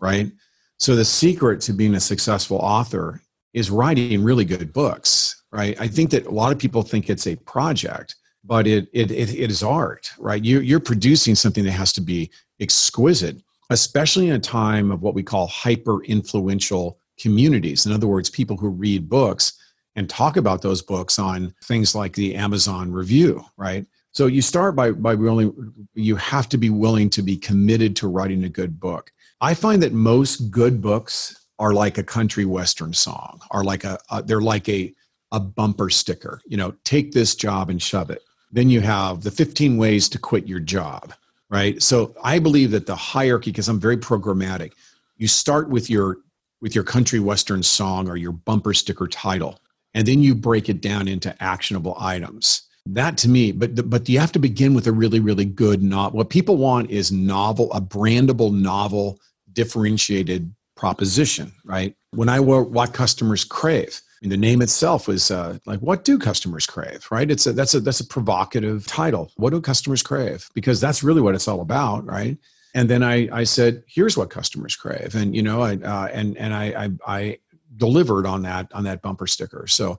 right? So the secret to being a successful author is writing really good books, right? I think that a lot of people think it's a project, but it it it, it is art, right? You you're producing something that has to be exquisite, especially in a time of what we call hyper influential communities. In other words, people who read books and talk about those books on things like the Amazon review, right? So you start by by really you have to be willing to be committed to writing a good book. I find that most good books are like a country western song, are like a, a they're like a a bumper sticker. You know, take this job and shove it. Then you have the 15 ways to quit your job, right? So I believe that the hierarchy, because I'm very programmatic, you start with your with your country western song or your bumper sticker title, and then you break it down into actionable items. That to me, but but you have to begin with a really really good novel. What people want is novel, a brandable novel differentiated proposition, right? When I what customers crave, the name itself was uh, like, what do customers crave, right? It's a, that's a that's a provocative title. What do customers crave? Because that's really what it's all about, right? And then I I said, here's what customers crave, and you know, I uh, and and I, I I delivered on that on that bumper sticker. So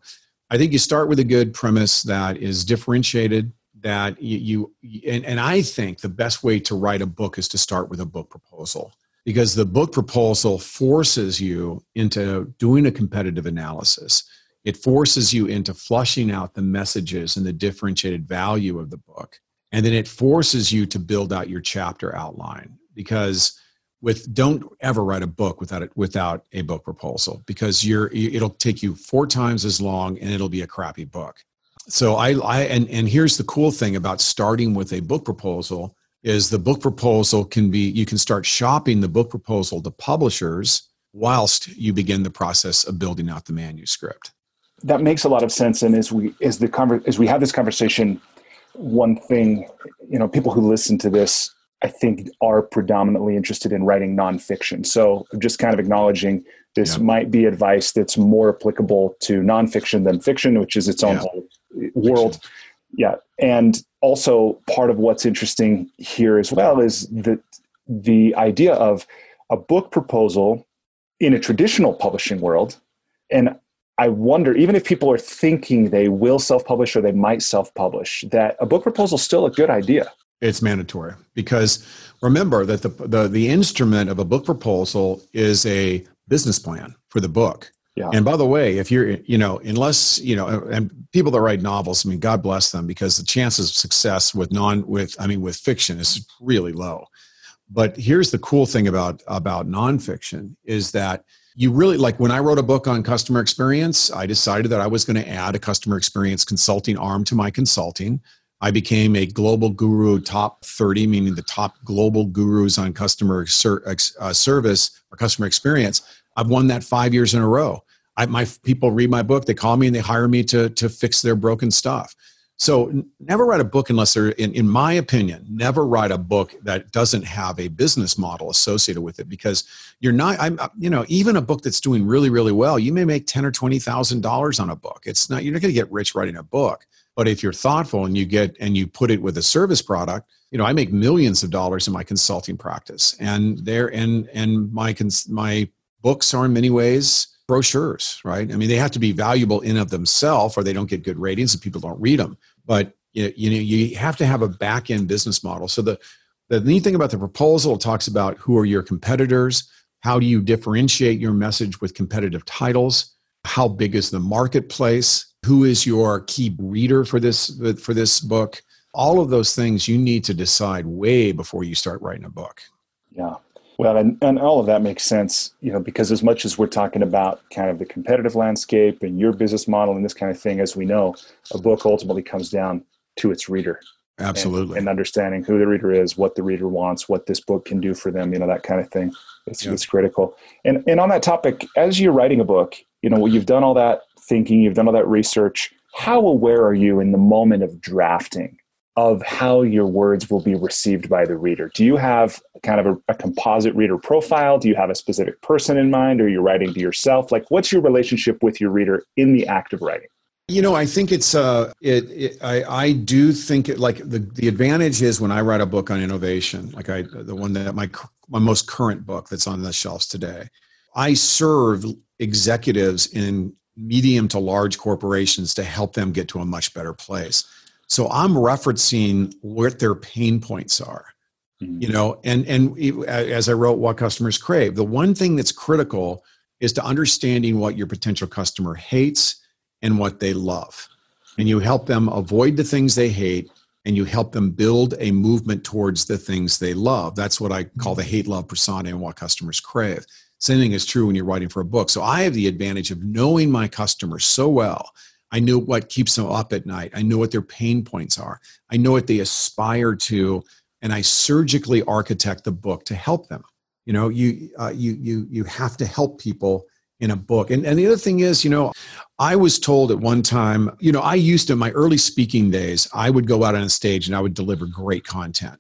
I think you start with a good premise that is differentiated. That you, you and, and I think the best way to write a book is to start with a book proposal because the book proposal forces you into doing a competitive analysis. It forces you into flushing out the messages and the differentiated value of the book. And then it forces you to build out your chapter outline because with don't ever write a book without it without a book proposal because you're it'll take you four times as long and it'll be a crappy book so i i and and here's the cool thing about starting with a book proposal is the book proposal can be you can start shopping the book proposal to publishers whilst you begin the process of building out the manuscript that makes a lot of sense and as we as the conver- as we have this conversation one thing you know people who listen to this I think are predominantly interested in writing nonfiction. So just kind of acknowledging this yeah. might be advice that's more applicable to nonfiction than fiction, which is its own yeah. whole world. Fiction. Yeah. And also part of what's interesting here as well is that the idea of a book proposal in a traditional publishing world. And I wonder, even if people are thinking they will self publish or they might self publish, that a book proposal is still a good idea it's mandatory because remember that the, the the instrument of a book proposal is a business plan for the book. Yeah. And by the way, if you're, you know, unless, you know, and people that write novels, I mean, God bless them because the chances of success with non, with, I mean, with fiction is really low. But here's the cool thing about, about nonfiction is that you really, like when I wrote a book on customer experience, I decided that I was going to add a customer experience consulting arm to my consulting. I became a global guru top 30, meaning the top global gurus on customer ser- uh, service or customer experience. I've won that five years in a row. I, my people read my book, they call me and they hire me to, to fix their broken stuff. So never write a book unless they're, in, in my opinion, never write a book that doesn't have a business model associated with it because you're not, I'm, uh, you know, even a book that's doing really, really well, you may make ten or twenty thousand dollars on a book. It's not, you're not going to get rich writing a book. But if you're thoughtful and you get and you put it with a service product, you know, I make millions of dollars in my consulting practice, and there and and my cons, my books are in many ways brochures, right? I mean, they have to be valuable in of themselves, or they don't get good ratings and people don't read them. But you know, you have to have a back end business model. So the the neat thing about the proposal talks about who are your competitors, how do you differentiate your message with competitive titles, how big is the marketplace, who is your key reader for this for this book all of those things you need to decide way before you start writing a book yeah well and, and all of that makes sense you know because as much as we're talking about kind of the competitive landscape and your business model and this kind of thing as we know a book ultimately comes down to its reader absolutely and, and understanding who the reader is what the reader wants what this book can do for them you know that kind of thing it's, yeah. it's critical and and on that topic as you're writing a book you know you've done all that thinking, you've done all that research. How aware are you in the moment of drafting of how your words will be received by the reader? Do you have kind of a, a, composite reader profile? Do you have a specific person in mind, or you're writing to yourself? Like, what's your relationship with your reader in the act of writing? You know, I think it's uh, it, it I I do think it like the the advantage is when I write a book on innovation, like I the one that my my most current book that's on the shelves today. I serve executives in medium to large corporations to help them get to a much better place. So I'm referencing what their pain points are. Mm-hmm. You know, and and as I wrote what customers crave, the one thing that's critical is to understanding what your potential customer hates and what they love. And you help them avoid the things they hate and you help them build a movement towards the things they love. That's what I call the hate love persona and what customers crave. Same thing is true when you're writing for a book. So I have the advantage of knowing my customers so well. I know what keeps them up at night. I know what their pain points are. I know what they aspire to, and I surgically architect the book to help them. You know, you uh, you you you have to help people in a book. And and the other thing is, you know, I was told at one time, you know, I used to in my early speaking days, I would go out on a stage and I would deliver great content,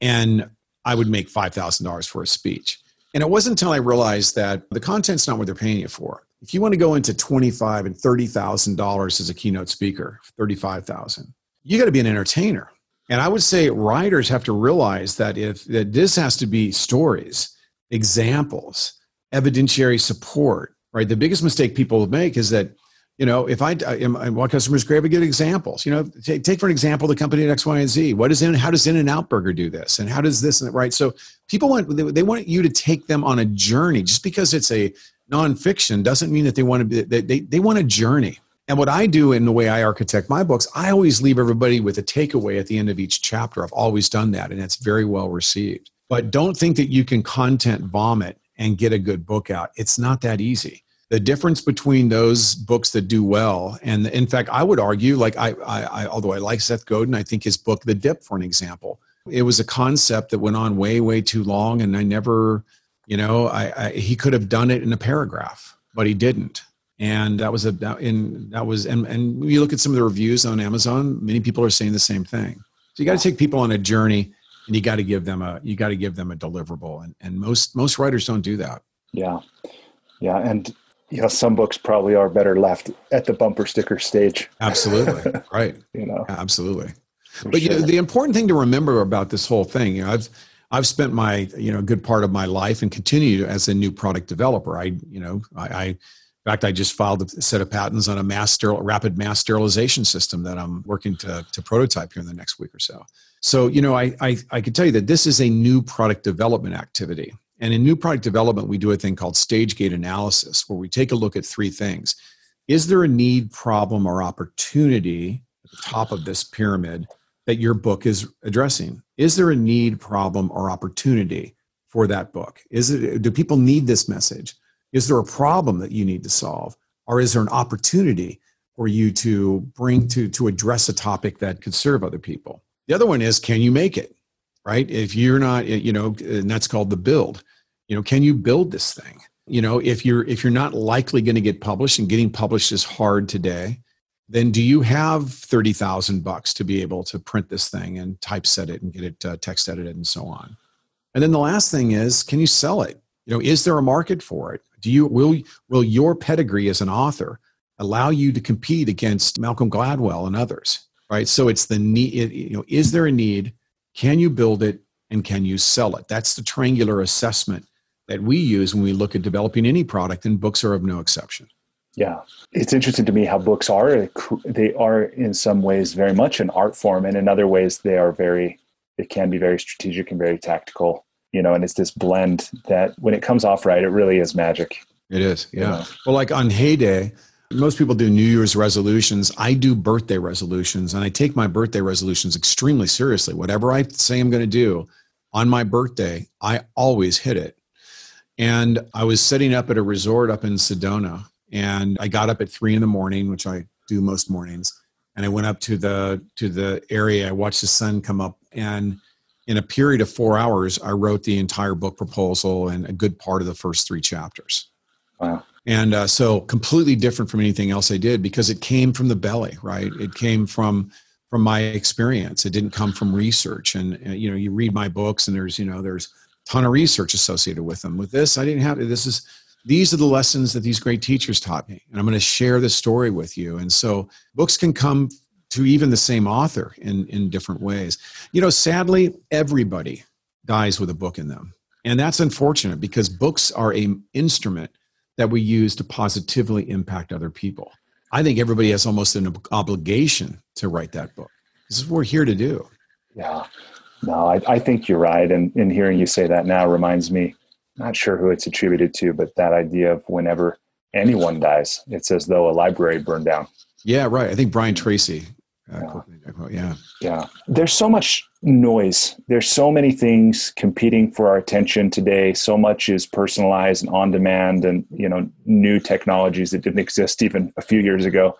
and I would make five thousand dollars for a speech. And it wasn't until I realized that the content's not what they're paying you for. If you want to go into twenty-five and thirty thousand dollars as a keynote speaker, thirty-five thousand, you got to be an entertainer. And I would say writers have to realize that if that this has to be stories, examples, evidentiary support, right? The biggest mistake people make is that You know, if I I want customers grab a good examples. You know, take, take for an example the company at X, Y, and Z. What is in? How does In-N-Out Burger do this? And how does this? And Right. So people want they, they want you to take them on a journey. Just because it's a nonfiction doesn't mean that they want to be. They they, they want a journey. And what I do in the way I architect my books, I always leave everybody with a takeaway at the end of each chapter. I've always done that, and it's very well received. But don't think that you can content vomit and get a good book out. It's not that easy the difference between those books that do well and in fact i would argue like I, I, I, although i like seth godin i think his book the dip for an example it was a concept that went on way way too long and i never you know I, I he could have done it in a paragraph but he didn't. And that was a in that was and and you look at some of the reviews on amazon many people are saying the same thing. So you got to take people on a journey and you got to give them a you got to give them a deliverable. And and most most writers don't do that. Yeah. Yeah and you know some books probably are better left at the bumper sticker stage. Absolutely. Right. You know. Absolutely. But sure. you know, the important thing to remember about this whole thing you know i've i've spent my you know a good part of my life and continue as a new product developer i you know i, I in fact, I just filed a set of patents on a mass rapid mass sterilization system that I'm working to, to prototype here in the next week or so. So, you know, I, I, I can tell you that this is a new product development activity. And in new product development, we do a thing called stage gate analysis, where we take a look at three things. Is there a need, problem, or opportunity at the top of this pyramid that your book is addressing? Is there a need, problem, or opportunity for that book? Is it do people need this message? Is there a problem that you need to solve? Or is there an opportunity for you to bring to to address a topic that could serve other people? The other one is can you make it? right? If you're not, you know, and that's called the build. You know, can you build this thing? You know, if you're if you're not likely going to get published and getting published is hard today, then do you have thirty thousand bucks to be able to print this thing and typeset it and get it uh, text edited and so on? And then the last thing is, can you sell it? You know, is there a market for it? Do you will will your pedigree as an author allow you to compete against Malcolm Gladwell and others? Right. So it's the need. You know, is there a need? Can you build it and can you sell it? That's the triangular assessment that we use when we look at developing any product, and books are of no exception. Yeah, it's interesting to me how books are. They are in some ways very much an art form, and in other ways they are very. It can be very strategic and very tactical. You know, and it's this blend that when it comes off right, it really is magic. It is, yeah. You know? Well, like on Heyday, most people do New Year's resolutions. I do birthday resolutions, and I take my birthday resolutions extremely seriously. Whatever I say I'm going to do on my birthday, I always hit it. And I was setting up at a resort up in Sedona, and I got up at three in the morning, which I do most mornings, and I went up to the to the area. I watched the sun come up, and in a period of four hours, I wrote the entire book proposal and a good part of the first three chapters. Wow. And uh, so completely different from anything else I did because it came from the belly, right? It came from from my experience. It didn't come from research. And uh, you know, you read my books, and there's you know there's a ton of research associated with them. With this, I didn't have this is these are the lessons that these great teachers taught me, and I'm going to share this story with you. And so books can come to even the same author in in different ways. You know, sadly, everybody dies with a book in them, and that's unfortunate because books are a instrument that we use to positively impact other people. I think everybody has almost an obligation to write that book. This is what we're here to do. Yeah. No, I, I think you're right. And, and hearing you say that now reminds me, not sure who it's attributed to, but that idea of whenever anyone dies, it's as though a library burned down. Yeah, right. I think Brian Tracy uh, yeah. yeah. Yeah. There's so much noise. There's so many things competing for our attention today. So much is personalized and on demand and, you know, new technologies that didn't exist even a few years ago.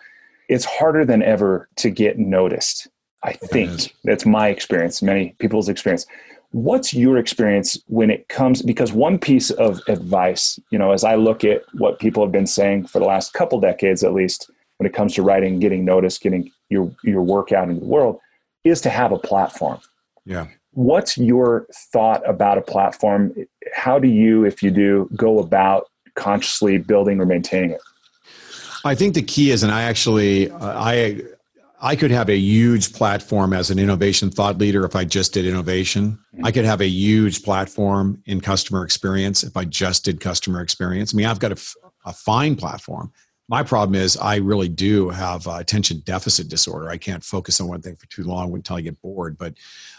It's harder than ever to get noticed. I think that's my experience, many people's experience. What's your experience when it comes because one piece of advice, you know, as I look at what people have been saying for the last couple decades at least, when it comes to writing, getting noticed, getting your your work out into the world, is to have a platform. Yeah. What's your thought about a platform? How do you, if you do, go about consciously building or maintaining it? I think the key is, and I actually, uh, I, I could have a huge platform as an innovation thought leader if I just did innovation. Mm-hmm. I could have a huge platform in customer experience if I just did customer experience. I mean, I've got a, a fine platform My problem is I really do have attention deficit disorder. I can't focus on one thing for too long until I get bored. But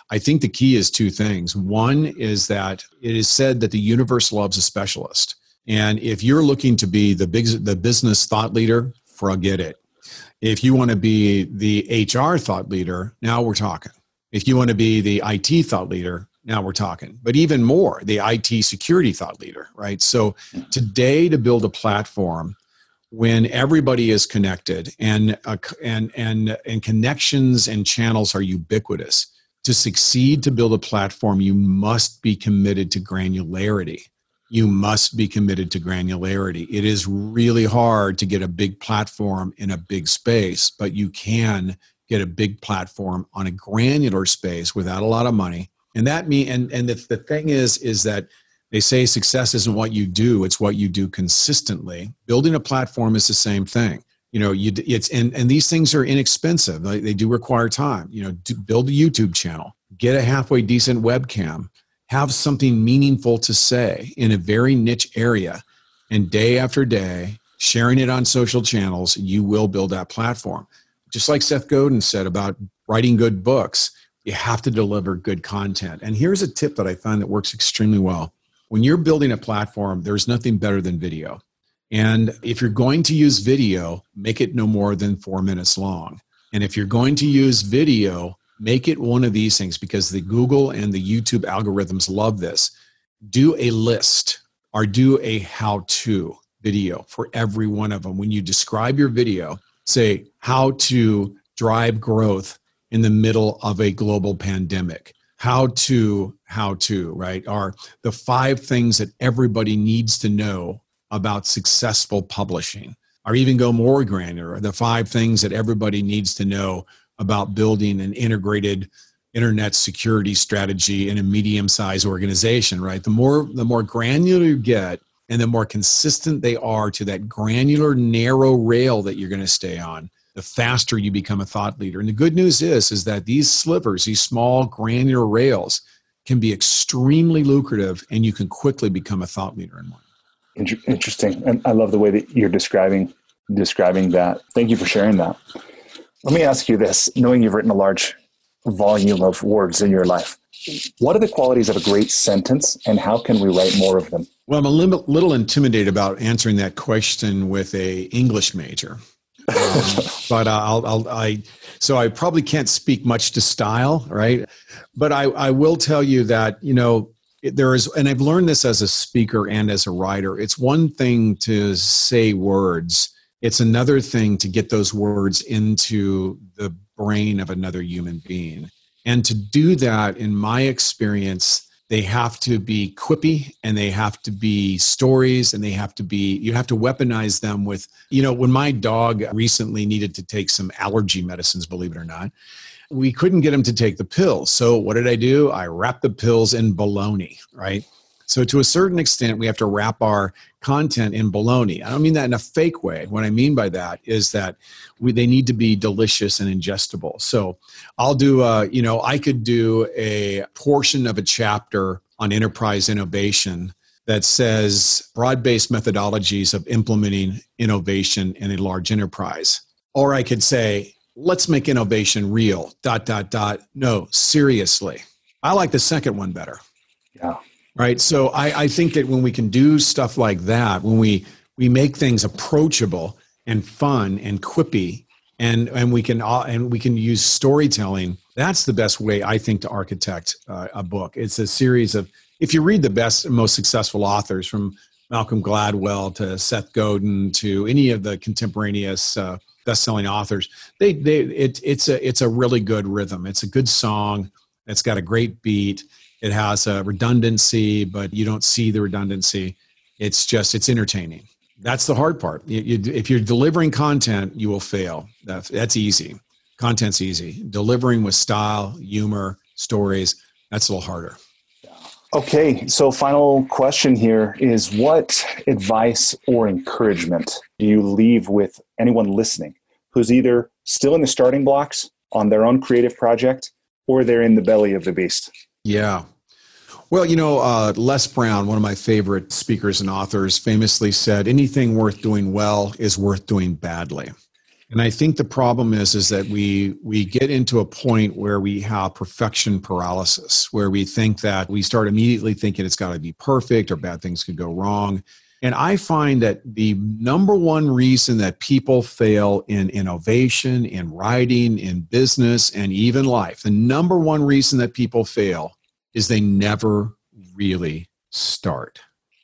I think the key is two things. One is that it is said that the universe loves a specialist. And if you're looking to be the big the business thought leader, forget it. If you want to be the HR thought leader, now we're talking. If you want to be the IT thought leader, now we're talking. But even more, the IT security thought leader, right? So today to build a platform when everybody is connected and uh, and and and connections and channels are ubiquitous to succeed to build a platform you must be committed to granularity you must be committed to granularity. It is really hard to get a big platform in a big space, but you can get a big platform on a granular space without a lot of money. And that mean and and the, the thing is is that they say success isn't what you do, it's what you do consistently. Building a platform is the same thing. You know, you it's and and these things are inexpensive. They, they do require time. You know, build a YouTube channel, get a halfway decent webcam, have something meaningful to say in a very niche area and day after day sharing it on social channels you will build that platform. Just like seth godin said about writing good books you have to deliver good content. And here's a tip that i find that works extremely well. When you're building a platform there's nothing better than video. And if you're going to use video make it no more than four minutes long. And if you're going to use video make it one of these things because the Google and the YouTube algorithms love this. Do a list or do a how to video for every one of them. When you describe your video, say how to drive growth in the middle of a global pandemic. How to, how to, right? Are the five things that everybody needs to know about successful publishing, or even go more granular, the five things that everybody needs to know about building an integrated internet security strategy in a medium-sized organization right? The more the more granular you get and the more consistent they are to that granular narrow rail that you're going to stay on the faster you become a thought leader. And the good news is is that these slivers these small granular rails can be extremely lucrative and you can quickly become a thought leader in one. Interesting. And i love the way that you're describing describing that. Thank you for sharing that let me ask you this knowing you've written a large volume of words in your life, what are the qualities of a great sentence and how can we write more of them? Well, I'm a little, little intimidated about answering that question with a English major. Um, but I'll, I'll, I, so I probably can't speak much to style, right? But I, I will tell you that, you know, there is, and I've learned this as a speaker and as a writer. It's one thing to say words it's another thing to get those words into the brain of another human being. And to do that, in my experience, they have to be quippy and they have to be stories and they have to be, you have to weaponize them with, you know, when my dog recently needed to take some allergy medicines, believe it or not, we couldn't get him to take the pills. So what did I do? I wrapped the pills in bologna, right? So, to a certain extent, we have to wrap our content in bologna. I don't mean that in a fake way. What I mean by that is that we, they need to be delicious and ingestible. So, I'll do, a, you know, I could do a portion of a chapter on enterprise innovation that says broad based methodologies of implementing innovation in a large enterprise. Or I could say, let's make innovation real, dot, dot, dot. No, seriously. I like the second one better. Yeah right? So I, I think that when we can do stuff like that when we we make things approachable and fun and quippy and and we can and we can use storytelling that's the best way i think to architect uh, a book. It's a series of if you read the best and most successful authors from malcolm gladwell to seth godin to any of the contemporaneous uh, best-selling authors they they it, it's a it's a really good rhythm. It's a good song. It's got a great beat it has a redundancy, but you don't see the redundancy. It's just it's entertaining. That's the hard part. You, you, if you're delivering content, you will fail. That's, that's easy. Content's easy. Delivering with style, humor, stories, that's a little harder. Okay, so final question here is what advice or encouragement do you leave with anyone listening who's either still in the starting blocks on their own creative project or they're in the belly of the beast? Yeah. Well, you know, uh, Les Brown, one of my favorite speakers and authors, famously said, "Anything worth doing well is worth doing badly." And I think the problem is is that we we get into a point where we have perfection paralysis, where we think that we start immediately thinking it's got to be perfect or bad things could go wrong. And I find that the number one reason that people fail in innovation, in writing, in business, and even life, the number one reason that people fail is they never really start.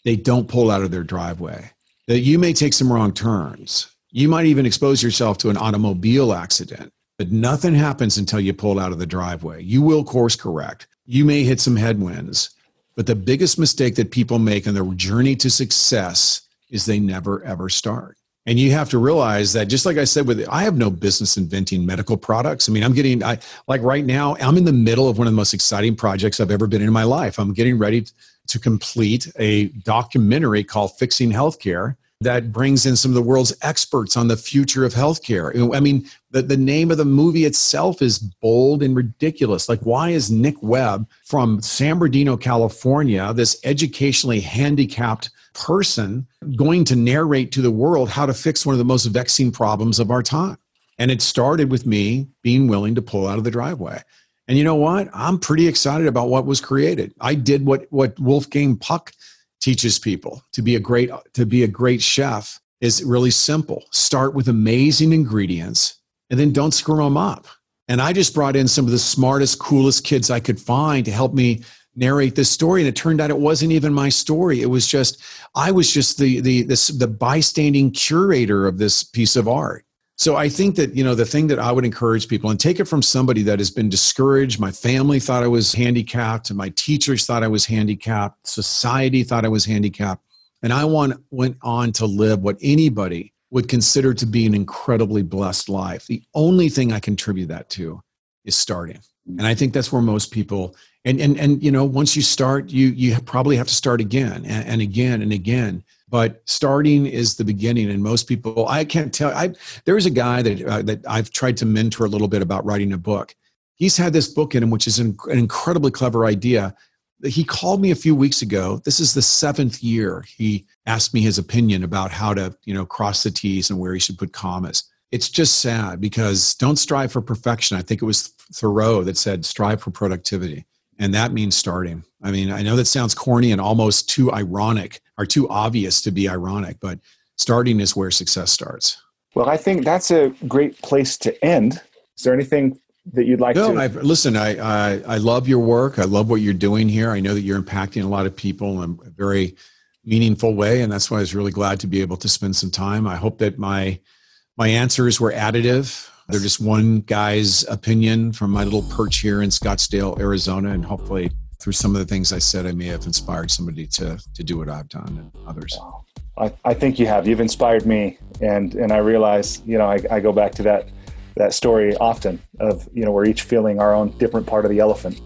They don't pull out of their driveway. That you may take some wrong turns you might even expose yourself to an automobile accident, but nothing happens until you pull out of the driveway. You will course correct. You may hit some headwinds, but the biggest mistake that people make on their journey to success is they never ever start. And you have to realize that just like I said with I have no business inventing medical products. I mean, I'm getting I like right now I'm in the middle of one of the most exciting projects I've ever been in my life. I'm getting ready to complete a documentary called Fixing Healthcare that brings in some of the world's experts on the future of healthcare. I mean, the, the name of the movie itself is bold and ridiculous. Like, why is Nick Webb from San Bernardino, California, this educationally handicapped person, going to narrate to the world how to fix one of the most vexing problems of our time? And it started with me being willing to pull out of the driveway. And you know what? I'm pretty excited about what was created. I did what, what Wolfgang Puck teaches people to be a great to be a great chef is really simple. Start with amazing ingredients and then don't screw them up. And I just brought in some of the smartest, coolest kids I could find to help me narrate this story. And it turned out it wasn't even my story. It was just I was just the the this the bystanding curator of this piece of art. So I think that, you know, the thing that I would encourage people and take it from somebody that has been discouraged. My family thought I was handicapped, and my teachers thought I was handicapped, society thought I was handicapped. And I want, went on to live what anybody would consider to be an incredibly blessed life. The only thing I contribute that to is starting. And I think that's where most people and and and you know, once you start, you you probably have to start again and, and again and again but starting is the beginning and most people i can't tell i there's a guy that uh, that i've tried to mentor a little bit about writing a book. He's had this book in him which is an, an incredibly clever idea. He called me a few weeks ago. This is the seventh year he asked me his opinion about how to you know cross the t's and where he should put commas. It's just sad because don't strive for perfection i think it was thoreau that said strive for productivity and that means starting. I mean i know that sounds corny and almost too ironic or too obvious to be ironic but starting is where success starts. Well i think that's a great place to end. Is there anything that you'd like no, to I've, listen I, I i love your work. I love what you're doing here. I know that you're impacting a lot of people in a very meaningful way and that's why i was really glad to be able to spend some time. I hope that my my answers were additive they're just one guy's opinion from my little perch here in Scottsdale, Arizona, and hopefully through some of the things I said, I may have inspired somebody to to do what I've done and others. I, I think you have. You've inspired me, and and I realize, you know, I, I go back to that that story often of you know we're each feeling our own different part of the elephant.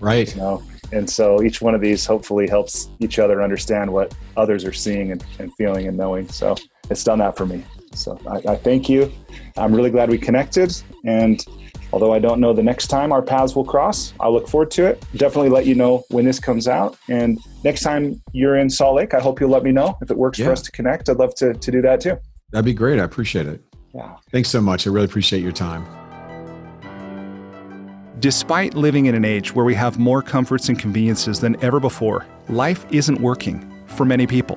Right. You know, and so each one of these hopefully helps each other understand what others are seeing and, and feeling and knowing. So it's done that for me. So I, I thank you. I'm really glad we connected. And although I don't know the next time our paths will cross, I look forward to it. Definitely let you know when this comes out. And next time you're in Salt Lake, I hope you'll let me know if it works yeah. for us to connect. I'd love to, to do that too. That'd be great. I appreciate it. Yeah. Thanks so much. I really appreciate your time. Despite living in an age where we have more comforts and conveniences than ever before, life isn't working for many people.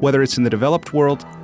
Whether it's in the developed world